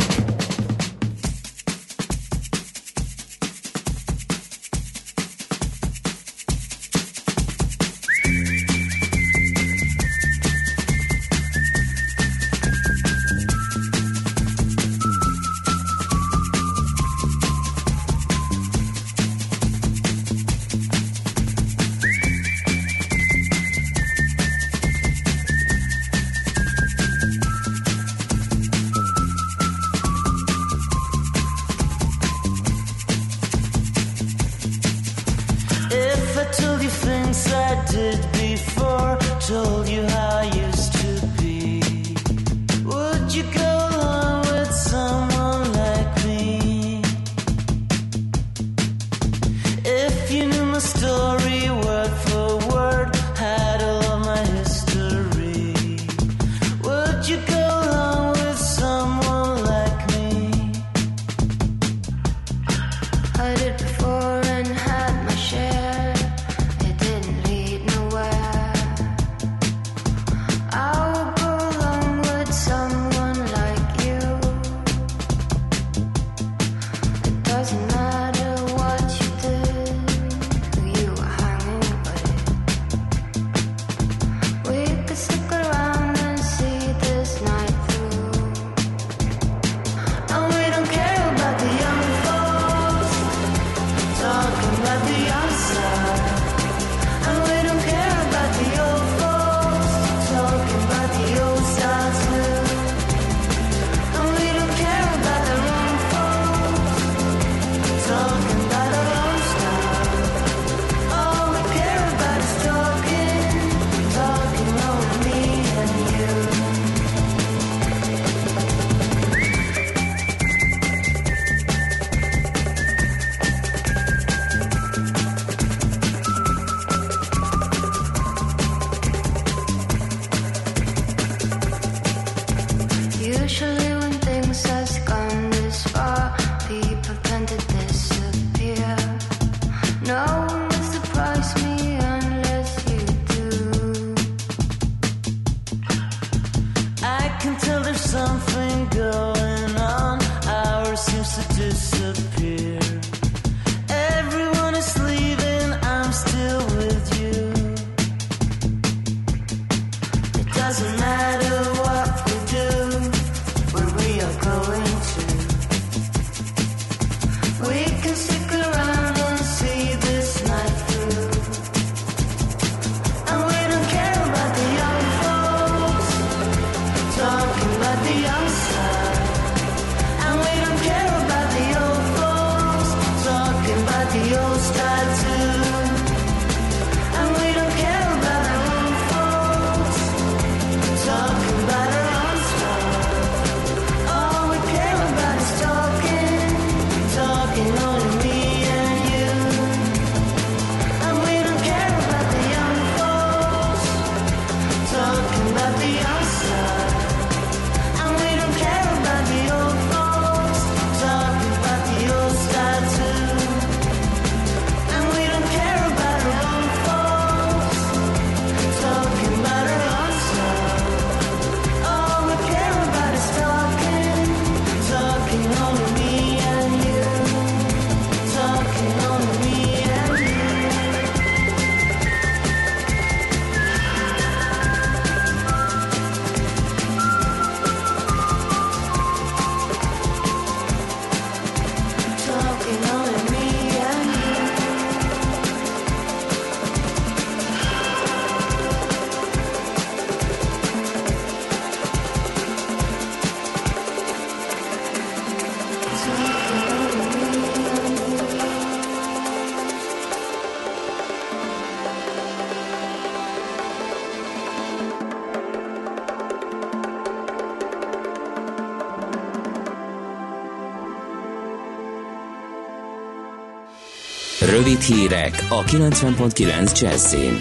Rövid hírek a 90.9 Jazzin.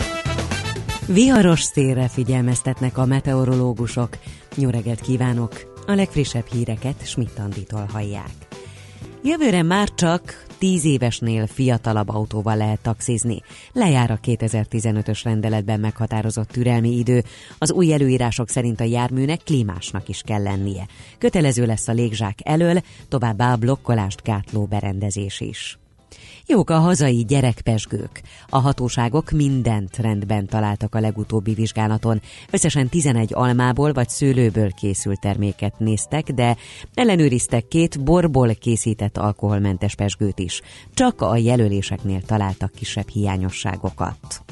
Viharos szélre figyelmeztetnek a meteorológusok. Jó kívánok! A legfrissebb híreket schmidt hallják. Jövőre már csak 10 évesnél fiatalabb autóval lehet taxizni. Lejár a 2015-ös rendeletben meghatározott türelmi idő. Az új előírások szerint a járműnek klímásnak is kell lennie. Kötelező lesz a légzsák elől, továbbá a blokkolást gátló berendezés is. Jók a hazai gyerekpesgők. A hatóságok mindent rendben találtak a legutóbbi vizsgálaton. Összesen 11 almából vagy szőlőből készült terméket néztek, de ellenőriztek két borból készített alkoholmentes pesgőt is. Csak a jelöléseknél találtak kisebb hiányosságokat.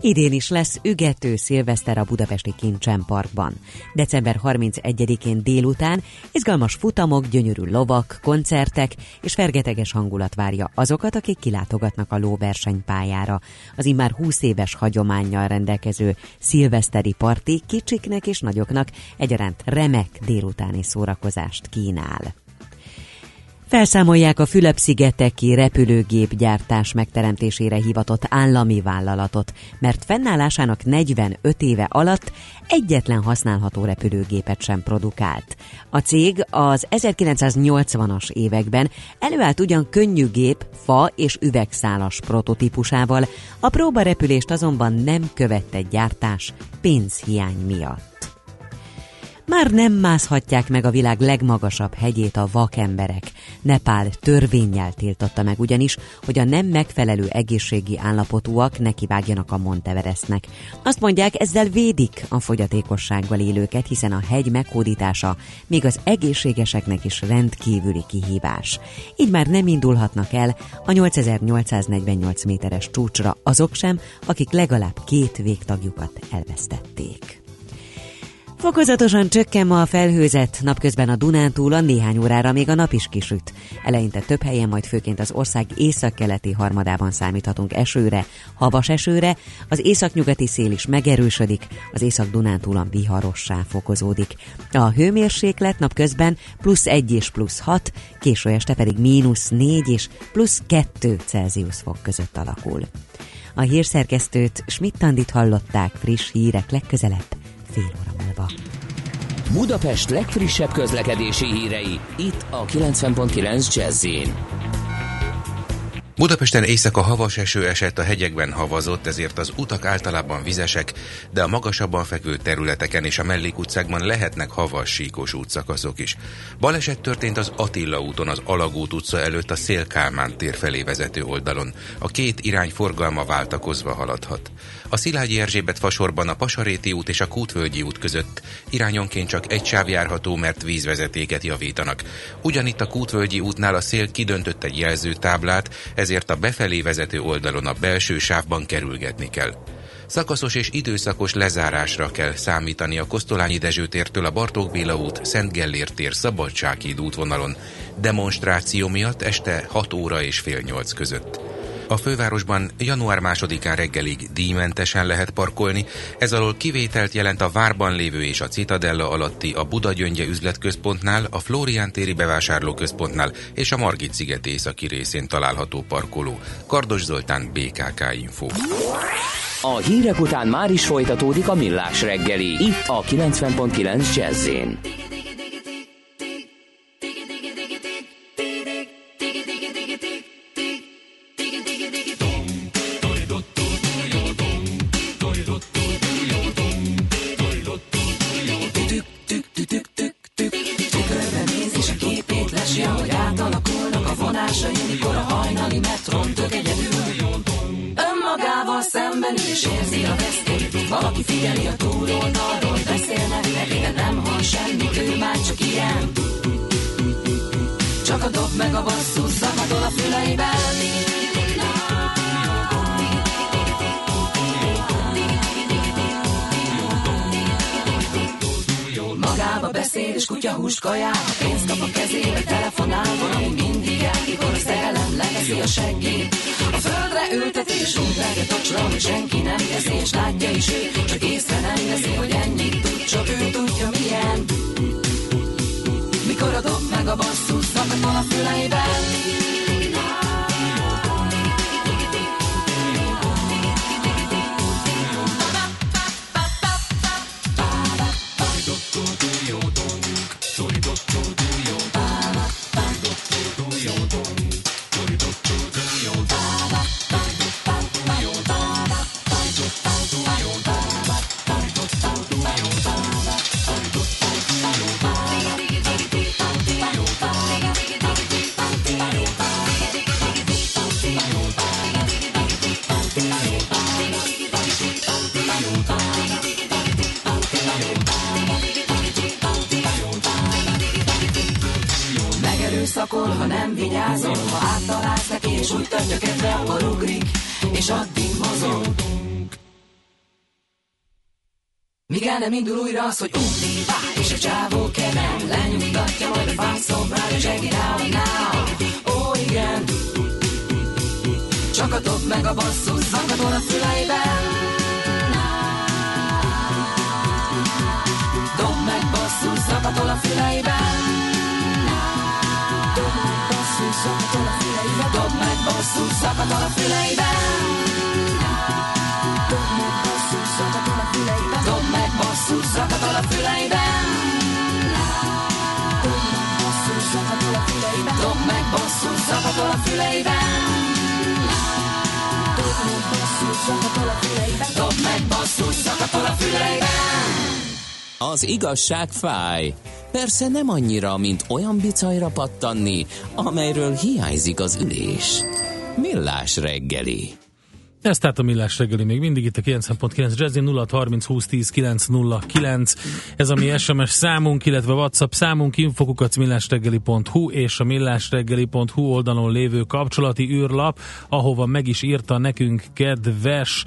Idén is lesz ügető szilveszter a budapesti Kincsen Parkban. December 31-én délután izgalmas futamok, gyönyörű lovak, koncertek és fergeteges hangulat várja azokat, akik kilátogatnak a lóversenypályára. Az immár 20 éves hagyományjal rendelkező szilveszteri parti kicsiknek és nagyoknak egyaránt remek délutáni szórakozást kínál. Felszámolják a Fülöp-szigeteki repülőgépgyártás megteremtésére hivatott állami vállalatot, mert fennállásának 45 éve alatt egyetlen használható repülőgépet sem produkált. A cég az 1980-as években előállt ugyan könnyű gép, fa és üvegszálas prototípusával, a próbarepülést azonban nem követte gyártás pénzhiány miatt. Már nem mászhatják meg a világ legmagasabb hegyét a vakemberek. Nepál törvényjel tiltotta meg ugyanis, hogy a nem megfelelő egészségi állapotúak nekivágjanak a Monteverestnek. Azt mondják, ezzel védik a fogyatékossággal élőket, hiszen a hegy meghódítása még az egészségeseknek is rendkívüli kihívás. Így már nem indulhatnak el a 8848 méteres csúcsra azok sem, akik legalább két végtagjukat elvesztették. Fokozatosan csökken ma a felhőzet, napközben a Dunántúlon néhány órára még a nap is kisüt. Eleinte több helyen, majd főként az ország északkeleti harmadában számíthatunk esőre, havas esőre, az északnyugati szél is megerősödik, az észak-Dunántúlon viharossá fokozódik. A hőmérséklet napközben plusz 1 és plusz 6, késő este pedig mínusz 4 és plusz 2 Celsius fok között alakul. A hírszerkesztőt Schmidt-Tandit hallották friss hírek legközelebb fél óra. Budapest legfrissebb közlekedési hírei, itt a 90.9 jazz Budapesten éjszaka havas eső esett, a hegyekben havazott, ezért az utak általában vizesek, de a magasabban fekvő területeken és a mellékutcákban lehetnek havas síkos útszakaszok is. Baleset történt az Attila úton, az Alagút utca előtt a Szélkálmán tér felé vezető oldalon. A két irány forgalma váltakozva haladhat. A Szilágyi Erzsébet fasorban a Pasaréti út és a Kútvölgyi út között irányonként csak egy sáv járható, mert vízvezetéket javítanak. Ugyanitt a Kútvölgyi útnál a szél kidöntött egy jelzőtáblát, ezért a befelé vezető oldalon a belső sávban kerülgetni kell. Szakaszos és időszakos lezárásra kell számítani a Kosztolányi Dezső tértől a Bartók Béla út, Szent Gellért tér Szabadsághíd útvonalon. Demonstráció miatt este 6 óra és fél 8 között. A fővárosban január másodikán reggelig díjmentesen lehet parkolni, ez alól kivételt jelent a Várban lévő és a Citadella alatti a Buda Gyöngye üzletközpontnál, a Florián téri bevásárlóközpontnál és a Margit sziget északi részén található parkoló. Kardos Zoltán, BKK Info. A hírek után már is folytatódik a millás reggeli, itt a 90.9 jazz szemben ül és érzi a vesztét. Valaki figyeli a túloldalról, beszélnek neki, de nem hall semmit, ő már csak ilyen. Csak a dob meg a basszus szabadul a füleiben. Magába beszél és kutyahúst kajál A pénzt kap a kezébe, telefonál Valami mindig el, mikor a szerelem leveszi a seggét. A földre ülteti és úgy a csra, hogy senki nem teszi És látja is ő, csak észre nem veszi Hogy ennyit tud, csak ő tudja milyen. Mikor a dob meg a basszus Zakatol a füleiben nem indul újra az, hogy uti, bá, és a csávó kemen Lenyugtatja majd a fászomrát, és egész now, now Ó, igen. Csak a dob meg a basszus Zakatol a füleiben. Dob meg basszus Zakatol a füleiben. Dob meg basszus Zakatol a füleiben Dob meg basszus Zakatol a füleiben Zakatol a füleiben basszus Zakatol a füleiben Az igazság fáj. Persze nem annyira, mint olyan bicajra pattanni, amelyről hiányzik az ülés. Millás reggeli. Ez tehát a Millás reggeli még mindig itt a 90.9 Jazzy 0 30 20 10 909. Ez a mi SMS számunk, illetve WhatsApp számunk infokukat millásreggeli.hu és a millásreggeli.hu oldalon lévő kapcsolati űrlap, ahova meg is írta nekünk kedves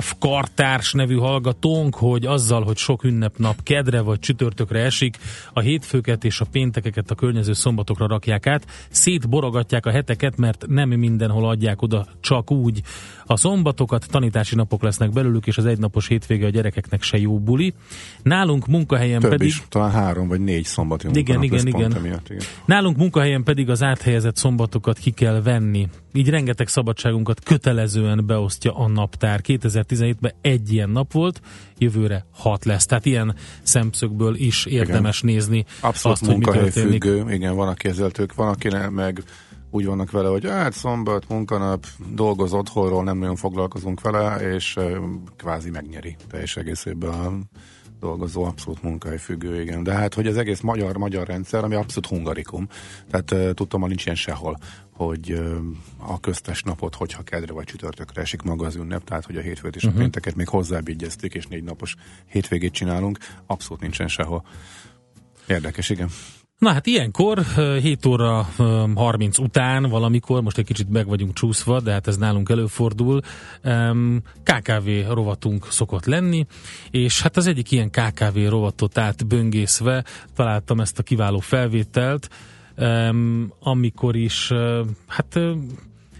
F. Kartárs nevű hallgatónk, hogy azzal, hogy sok ünnepnap kedre vagy csütörtökre esik, a hétfőket és a péntekeket a környező szombatokra rakják át, szétborogatják a heteket, mert nem mindenhol adják oda csak úgy. A szombatokat tanítási napok lesznek belőlük, és az egynapos hétvége a gyerekeknek se jó buli. Nálunk munkahelyen Több pedig... is, talán három vagy négy szombati Igen, igen, igen. emiatt, igen. Nálunk munkahelyen pedig az áthelyezett szombatokat ki kell venni. Így rengeteg szabadságunkat kötelezően beosztja a naptár. 2017-ben egy ilyen nap volt, jövőre hat lesz. Tehát ilyen szemszögből is érdemes Igen. nézni Abszolút azt, hogy mi történik. függő, igen, van aki ezzel tök, van aki ne- meg úgy vannak vele, hogy hát szombat, munkanap, dolgoz otthonról, nem nagyon foglalkozunk vele, és kvázi megnyeri teljes egészében a dolgozó abszolút munkahely függő, igen. De hát, hogy az egész magyar-magyar rendszer, ami abszolút hungarikum, tehát uh, tudtam, hogy nincs ilyen sehol, hogy uh, a köztes napot, hogyha kedre vagy csütörtökre esik maga az ünnep, tehát hogy a hétfőt és Mhm. a pénteket még hozzábígyezték, és négy napos hétvégét csinálunk, abszolút nincsen sehol. Érdekes, igen. Na hát ilyenkor, ö, 7 óra ö, 30 után valamikor, most egy kicsit meg vagyunk csúszva, de hát ez nálunk előfordul, KKV rovatunk szokott lenni, és hát az egyik ilyen KKV rovatot átböngészve találtam ezt a kiváló felvételt, amikor is, hát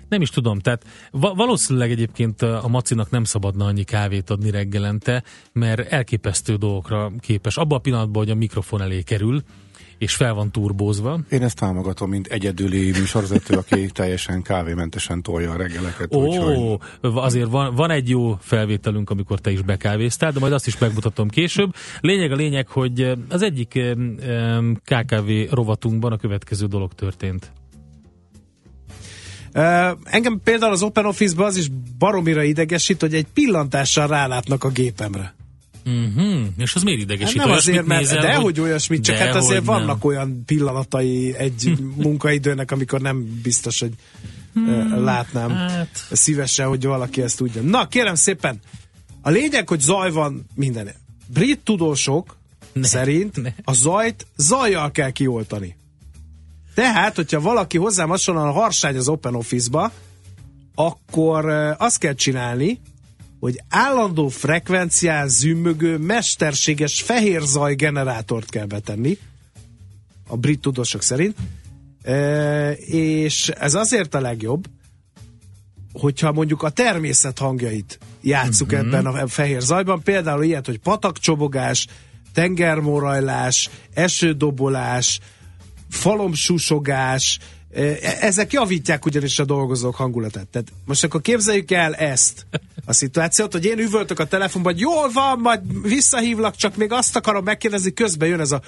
nem is tudom, tehát va- valószínűleg egyébként a Macinak nem szabadna annyi kávét adni reggelente, mert elképesztő dolgokra képes. Abban a pillanatban, hogy a mikrofon elé kerül, és fel van turbózva. Én ezt támogatom, mint egyedüli műsorvezető, aki teljesen kávémentesen tolja a reggeleket. Ó, úgyhogy- azért van, van egy jó felvételünk, amikor te is bekávéztál, de majd azt is megmutatom később. Lényeg a lényeg, hogy az egyik em, KKV rovatunkban a következő dolog történt. Uh, engem például az Open Office-ban az is baromira idegesít, hogy egy pillantással rálátnak a gépemre. Uh-huh. És az miért Hát idegesít? nem azért, mert nézel, de hogy olyasmit, csak hát azért vannak olyan pillanatai egy munkaidőnek, amikor nem biztos, hogy hmm, látnám hát. szívesen, hogy valaki ezt tudja. Na, kérem szépen, a lényeg, hogy zaj van minden. Brit tudósok ne, szerint ne. a zajt zajjal kell kioltani. Tehát, hogyha valaki hozzám hasonlóan harsány az Open Office-ba, akkor azt kell csinálni, hogy állandó frekvencián zümmögő, mesterséges fehér zaj generátort kell betenni, a brit tudósok szerint, e, és ez azért a legjobb, hogyha mondjuk a természet hangjait játsszuk Mhm. uh-huh. ebben a fehér zajban, például ilyet, hogy patakcsobogás, tengermorajlás, esődobolás, falomsusogás, ezek javítják ugyanis a dolgozók hangulatát. Tehát most akkor képzeljük el ezt a szituációt, hogy én üvöltök a telefonban, hogy jól van, majd visszahívlak, csak még azt akarom megkérdezni, közben jön ez a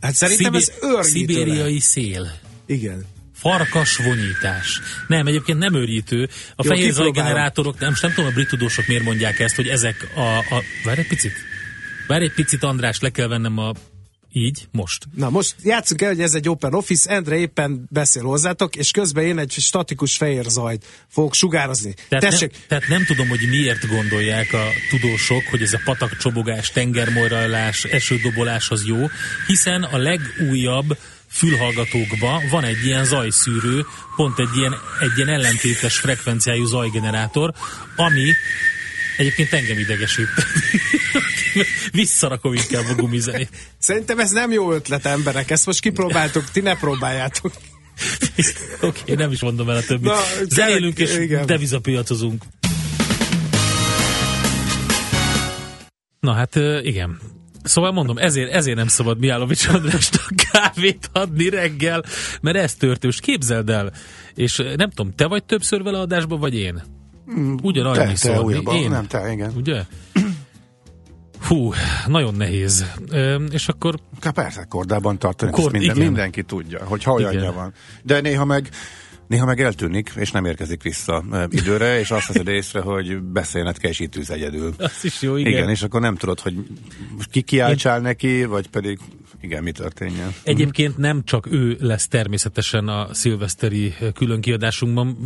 Hát szerintem ez őrjítő. Szibériai szél. Igen. Farkas vonyítás. Nem, egyébként nem őrítő. A fehér zajgenerátorok, nem, nem tudom, a brit tudósok miért mondják ezt, hogy ezek a... a várj egy picit. Várj egy picit, András, le kell vennem a... Így, most. Na most játsszuk el, hogy ez egy open office, Endre éppen beszél hozzátok, és közben én egy statikus fehér zajt fogok sugározni. Tehát Tessék, nem, tehát nem tudom, hogy miért gondolják a tudósok, hogy ez a patakcsobogás, tengermorajlás, esődobolás az jó, hiszen a legújabb fülhallgatókban van egy ilyen zajszűrő, pont egy ilyen, egy ilyen ellentétes frekvenciájú zajgenerátor, ami Egyébként engem idegesít. Visszarakom inkább a gumizenét. Szerintem ez nem jó ötlet, emberek. Ezt most kipróbáltuk, ti ne próbáljátok. Oké, okay, nem is mondom el a többit. Na, Zenélünk és igen. devizapiacozunk. Na hát igen. Szóval mondom, ezért, ezért nem szabad Miálovics Andrásnak kávét adni reggel, mert ez történt. Képzeld el, és nem tudom, te vagy többször vele adásban, vagy én? Ugyan te, te újabban. Én? Nem, te, igen. Ugye? Hú, nagyon nehéz. Ö, és akkor... Persze, kordában tartani, Kord- minden, igen. mindenki tudja, hogy ha olyanja Igen. van. De néha meg Néha meg eltűnik, és nem érkezik vissza e, időre, és azt veszed észre, hogy beszélned kell, és itt ülsz egyedül. Az is jó, igen. Igen, és akkor nem tudod, hogy ki kiáltsál neki, vagy pedig igen, mi történjen. Egyébként nem csak ő lesz természetesen a szilveszteri különkiadásunkban.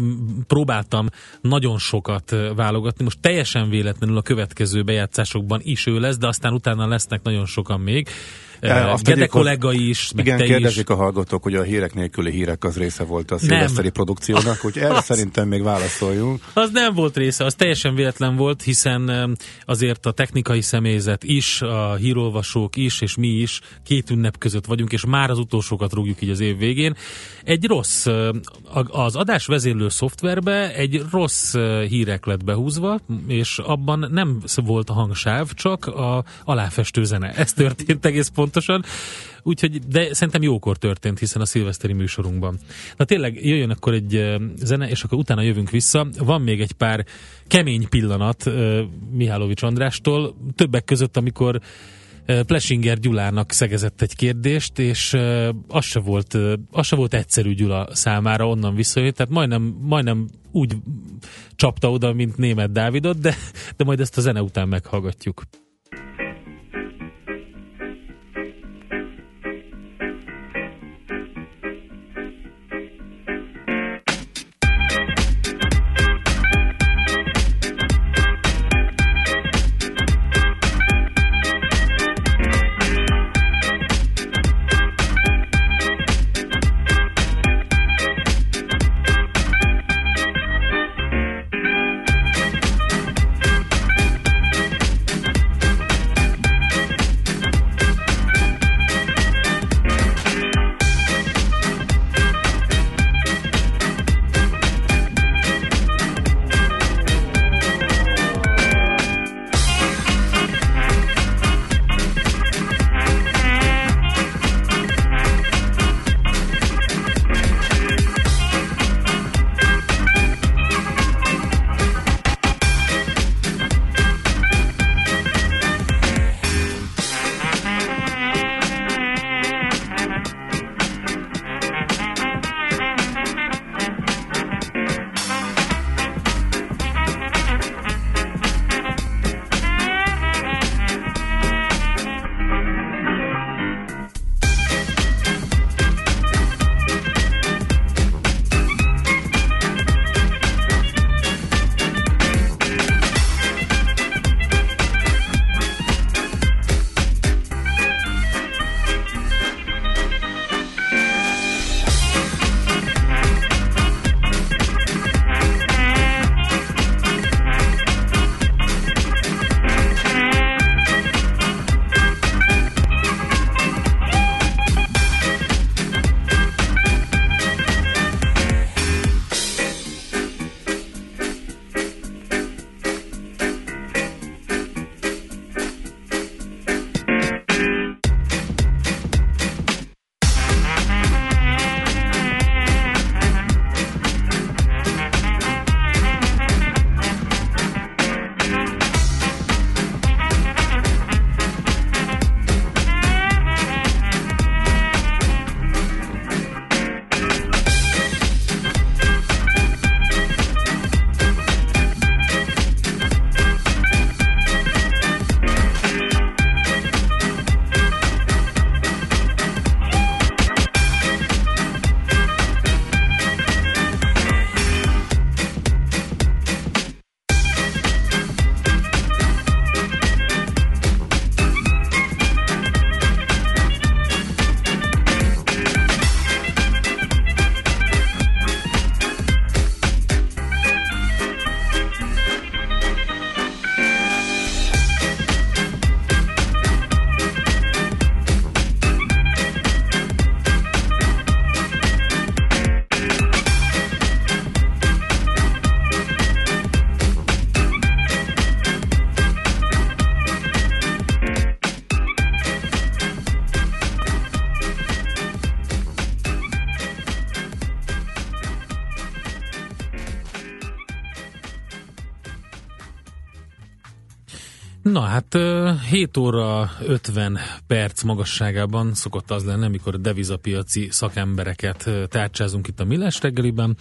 Próbáltam nagyon sokat eh, válogatni. Most teljesen véletlenül a következő bejátszásokban is ő lesz, de aztán utána lesznek nagyon sokan még. E, azt Gede tegyük, hogy- kollega is, meg Igen, te is. kérdezik a hallgatók, hogy a hírek nélküli hírek az része volt a szilveszteri produkciónak, úgyhogy erre szerintem még válaszoljunk. Az nem volt része, az teljesen véletlen volt, hiszen azért a technikai személyzet is, a hírolvasók is, és mi is két ünnep között vagyunk, és már az utolsókat rúgjuk így az év végén. Egy rossz, az adás vezérlő szoftverbe egy rossz hírek lett behúzva, és abban nem volt a hangsáv, csak a aláfestő zene. Ez történt egész pontosan. Úgyhogy, de szerintem jókor történt, hiszen a szilveszteri műsorunkban. Na tényleg jöjjön akkor egy zene, és akkor utána jövünk vissza. Van még egy pár kemény pillanat Mihálovics Andrástól, többek között, amikor Plesinger Gyulának szegezett egy kérdést, és az se volt, az se volt egyszerű Gyula számára onnan visszajött, tehát majdnem, majdnem úgy csapta oda, mint német Dávidot, de, de majd ezt a zene után meghallgatjuk. Na hát ö, 7 óra 50 perc magasságában szokott az lenni, amikor a devizapiaci szakembereket tárcsázunk itt a Millás reggeliben,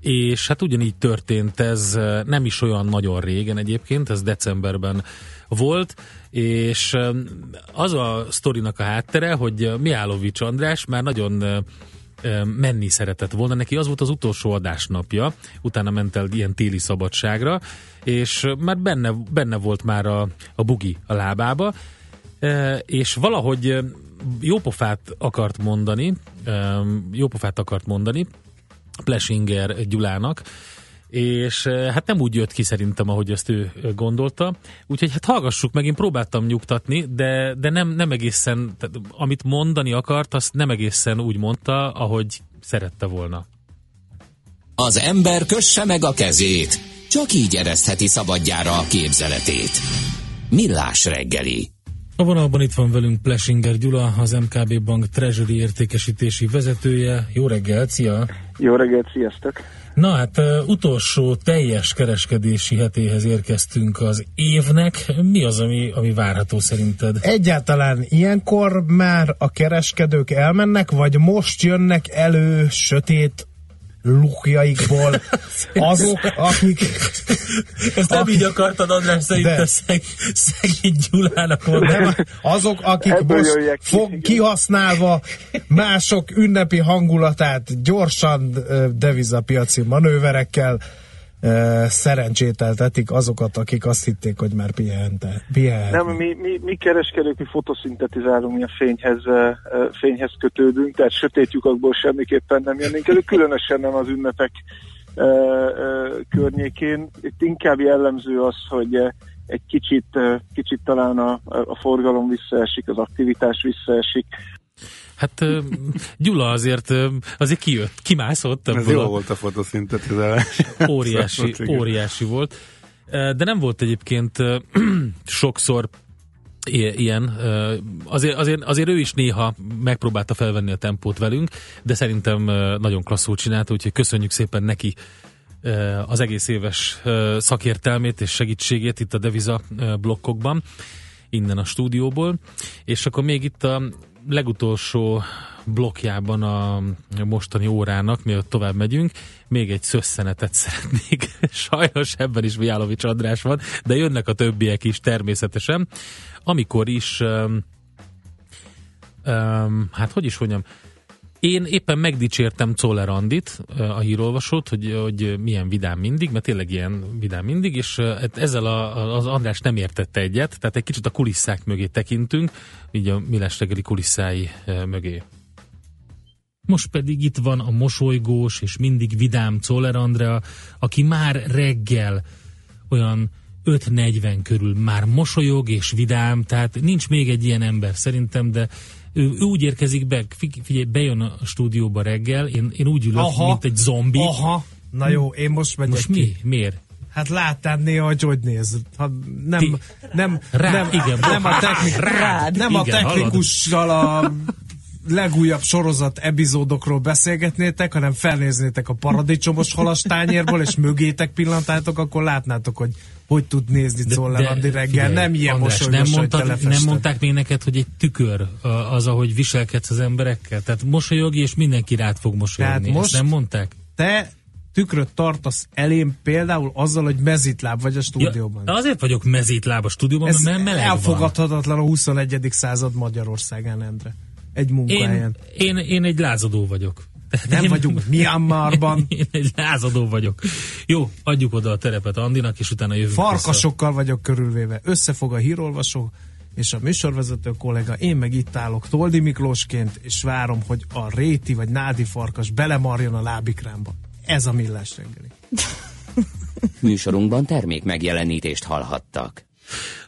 és hát ugyanígy történt ez nem is olyan nagyon régen egyébként, ez decemberben volt, és az a sztorinak a háttere, hogy Miálovics András már nagyon menni szeretett volna. Neki az volt az utolsó adásnapja, utána ment el ilyen téli szabadságra, és már benne, benne volt már a, a bugi a lábába, és valahogy jópofát akart mondani, jópofát akart mondani Plesinger Gyulának, és hát nem úgy jött ki szerintem, ahogy ezt ő gondolta. Úgyhogy hát hallgassuk meg, én próbáltam nyugtatni, de, de nem, nem egészen, tehát, amit mondani akart, azt nem egészen úgy mondta, ahogy szerette volna. Az ember kösse meg a kezét, csak így eresztheti szabadjára a képzeletét. Millás reggeli. A vonalban itt van velünk Plesinger Gyula, az MKB Bank Treasury értékesítési vezetője. Jó reggelt, szia! Jó reggelt, sziasztok! Na hát utolsó teljes kereskedési hetéhez érkeztünk az évnek. Mi az, ami, ami várható szerinted? Egyáltalán ilyenkor már a kereskedők elmennek, vagy most jönnek elő sötét lukjaikból. Azok, akik... Ezt nem így akartad, András, szerintem szeg, szegény Gyulának mondani. Nem, azok, akik Ebből most fog, kihasználva mások ünnepi hangulatát gyorsan devizapiaci manőverekkel szerencsételtetik azokat, akik azt hitték, hogy már pihente, pihenhetnek. Nem, mi, mi, mi kereskedők, mi fotoszintetizálunk, mi a fényhez, fényhez kötődünk, tehát sötét lyukakból semmiképpen nem jönnénk elő, különösen nem az ünnepek környékén. Itt inkább jellemző az, hogy egy kicsit, kicsit talán a, a forgalom visszaesik, az aktivitás visszaesik. Hát Gyula azért, azért kijött, kimászott Ez jó a volt a fotoszintetizálás. óriási, Igen. óriási volt. De nem volt egyébként sokszor ilyen. Azért, azért, azért ő is néha megpróbálta felvenni a tempót velünk, de szerintem nagyon klasszul csinálta, úgyhogy köszönjük szépen neki az egész éves szakértelmét és segítségét itt a Deviza blokkokban, innen a stúdióból. És akkor még itt a legutolsó blokkjában a mostani órának, mielőtt tovább megyünk, még egy szösszenetet szeretnék. Sajnos ebben is Viálovics András van, de jönnek a többiek is természetesen. Amikor is, um, um, hát hogy is mondjam, én éppen megdicsértem Czoller Andit, a hírolvasót, hogy, hogy milyen vidám mindig, mert tényleg ilyen vidám mindig, és eh, ezzel a, az András nem értette egyet, tehát egy kicsit a kulisszák mögé tekintünk, így a Millás reggeli kulisszái mögé. Most pedig itt van a mosolygós és mindig vidám Czoller Andrea, aki már reggel olyan 5.40 körül már mosolyog és vidám, tehát nincs még egy ilyen ember szerintem, de ő, ő úgy érkezik be, fi- figyelj, bejön a stúdióba reggel, én, én úgy ülök, Aha. mint egy zombi. Aha, na jó, én most megyek Most ki. mi? Miért? Hát láttál néha, hogy hogy néz. Ha nem, Ti- nem, Rá, nem, igen, nem a, technik, rád, nem a igen, technikussal a legújabb sorozat epizódokról beszélgetnétek, hanem felnéznétek a paradicsomos halastányérból, és mögétek pillantátok, akkor látnátok, hogy hogy tud nézni Czoller Andi reggel. figyelj, nem ilyen András, mosolygós, nem, mondtad, nem mondták még neked, hogy egy tükör az, ahogy viselkedsz az emberekkel? Tehát mosolyog, és mindenki rád fog mosolyogni. Tehát most- Ezt nem mondták? Te tükröt tartasz elém például azzal, hogy mezitláb vagy a stúdióban. Ja, azért vagyok mezítláb a stúdióban, Ez mert meleg van. elfogadhatatlan a 21. század Magyarországán, Endre. Egy munkahelyen. Én, én, én egy lázadó vagyok. Tehát Nem én, vagyunk Myanmarban. Én egy lázadó vagyok. Jó, adjuk oda a terepet Andinak, és utána jövünk vissza. Farkasokkal vagyok körülvéve. Összefog a hírolvasó és a műsorvezető kollega, én meg itt állok Toldi Miklósként, és várom, hogy a réti vagy nádi farkas belemarjon a lábikrámba. Ez a millás reggeli. Műsorunkban termék megjelenítést hallhattak.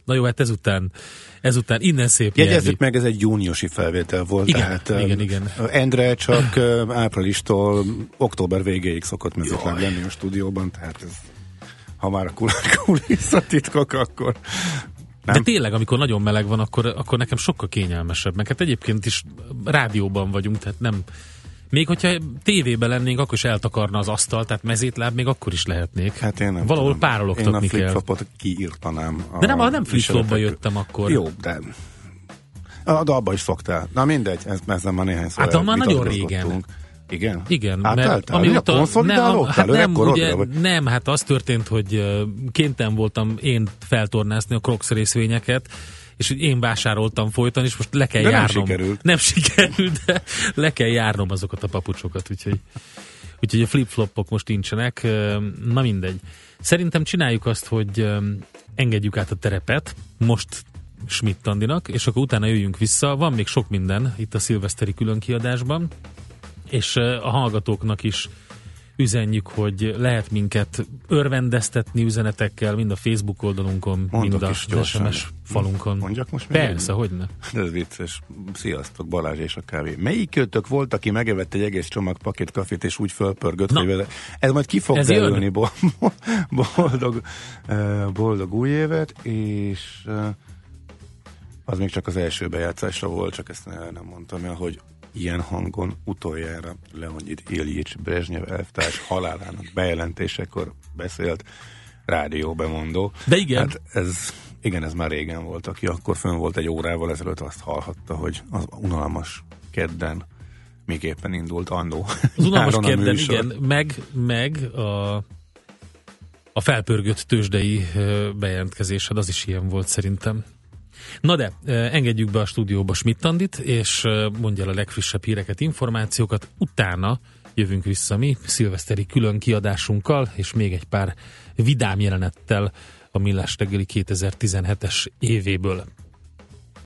Na jó, hát ezután, ezután innen szép Jegyezzük nyelvi. meg, ez egy júniusi felvétel volt. Igen, tehát, igen, igen. Endre csak áprilistól október végéig szokott mezőtlen lenni a stúdióban, tehát ez, ha már a kul- kulisszatitkok, akkor De tényleg, amikor nagyon meleg van, akkor, akkor nekem sokkal kényelmesebb. Meg hát egyébként is rádióban vagyunk, tehát nem Még hogyha tévében lennénk, akkor is eltakarna az asztal, tehát mezétláb még akkor is lehetnék. Hát én nem Valahol tudom. Én a párologtatni kell. kiírtanám. a De nem, nem viseletek- jöttem akkor. Jó, de... A, de abba is szoktál. Na mindegy, ez, ezzel már néhányszor Hát, már nagyon elvitatkoztunk. Igen? Igen, Átálltál? amióta... a konszolidálódtál? hát nem, ugye, vagy? nem, hát az történt, hogy ö, kénytelen voltam én feltornázni a Crocs részvényeket, és hogy én vásároltam folyton, és most le kell De nem járnom. sikerült. Nem sikerült, de le kell járnom azokat a papucsokat, úgyhogy, úgyhogy a flip-flopok most nincsenek. Na mindegy. Szerintem csináljuk azt, hogy engedjük át a terepet, most Schmidt Andinak, és akkor utána jöjjünk vissza. Van még sok minden itt a szilveszteri különkiadásban, és a hallgatóknak is üzenjük, hogy lehet minket örvendeztetni üzenetekkel, mind a Facebook oldalunkon, Mondok mind a gyorsan. SMS falunkon. Mondjak most még Persze, hogy ne. De ez vicces. Sziasztok, Balázs és a kávé. Melyik kötök volt, aki megevett egy egész csomag pakét kafét, és úgy fölpörgött, hogy vele... Ez majd ki fog Ez derülni, bo- boldog, eh, boldog új évet, és eh, az még csak az első bejátszásra volt, csak ezt ne- nem mondtam el, hogy ilyen hangon utoljára Leonid Ilyics Brezsnyev elvtárs halálának bejelentésekor beszélt rádióbemondó. De igen. Hát ez, igen, ez már régen volt, aki akkor fönn volt egy órával ezelőtt, azt hallhatta, hogy az unalmas kedden miképpen indult annó. Az unalmas kedden, igen, meg, meg a, a felpörgött tőzsdei bejelentkezésed, az is ilyen volt szerintem. Na de, engedjük be a stúdióba Schmidt-Andit, és mondja el a legfrissebb híreket, információkat, utána jövünk vissza mi, szilveszteri külön kiadásunkkal, és még egy pár vidám jelenettel a Millás reggeli 2017-es évéből.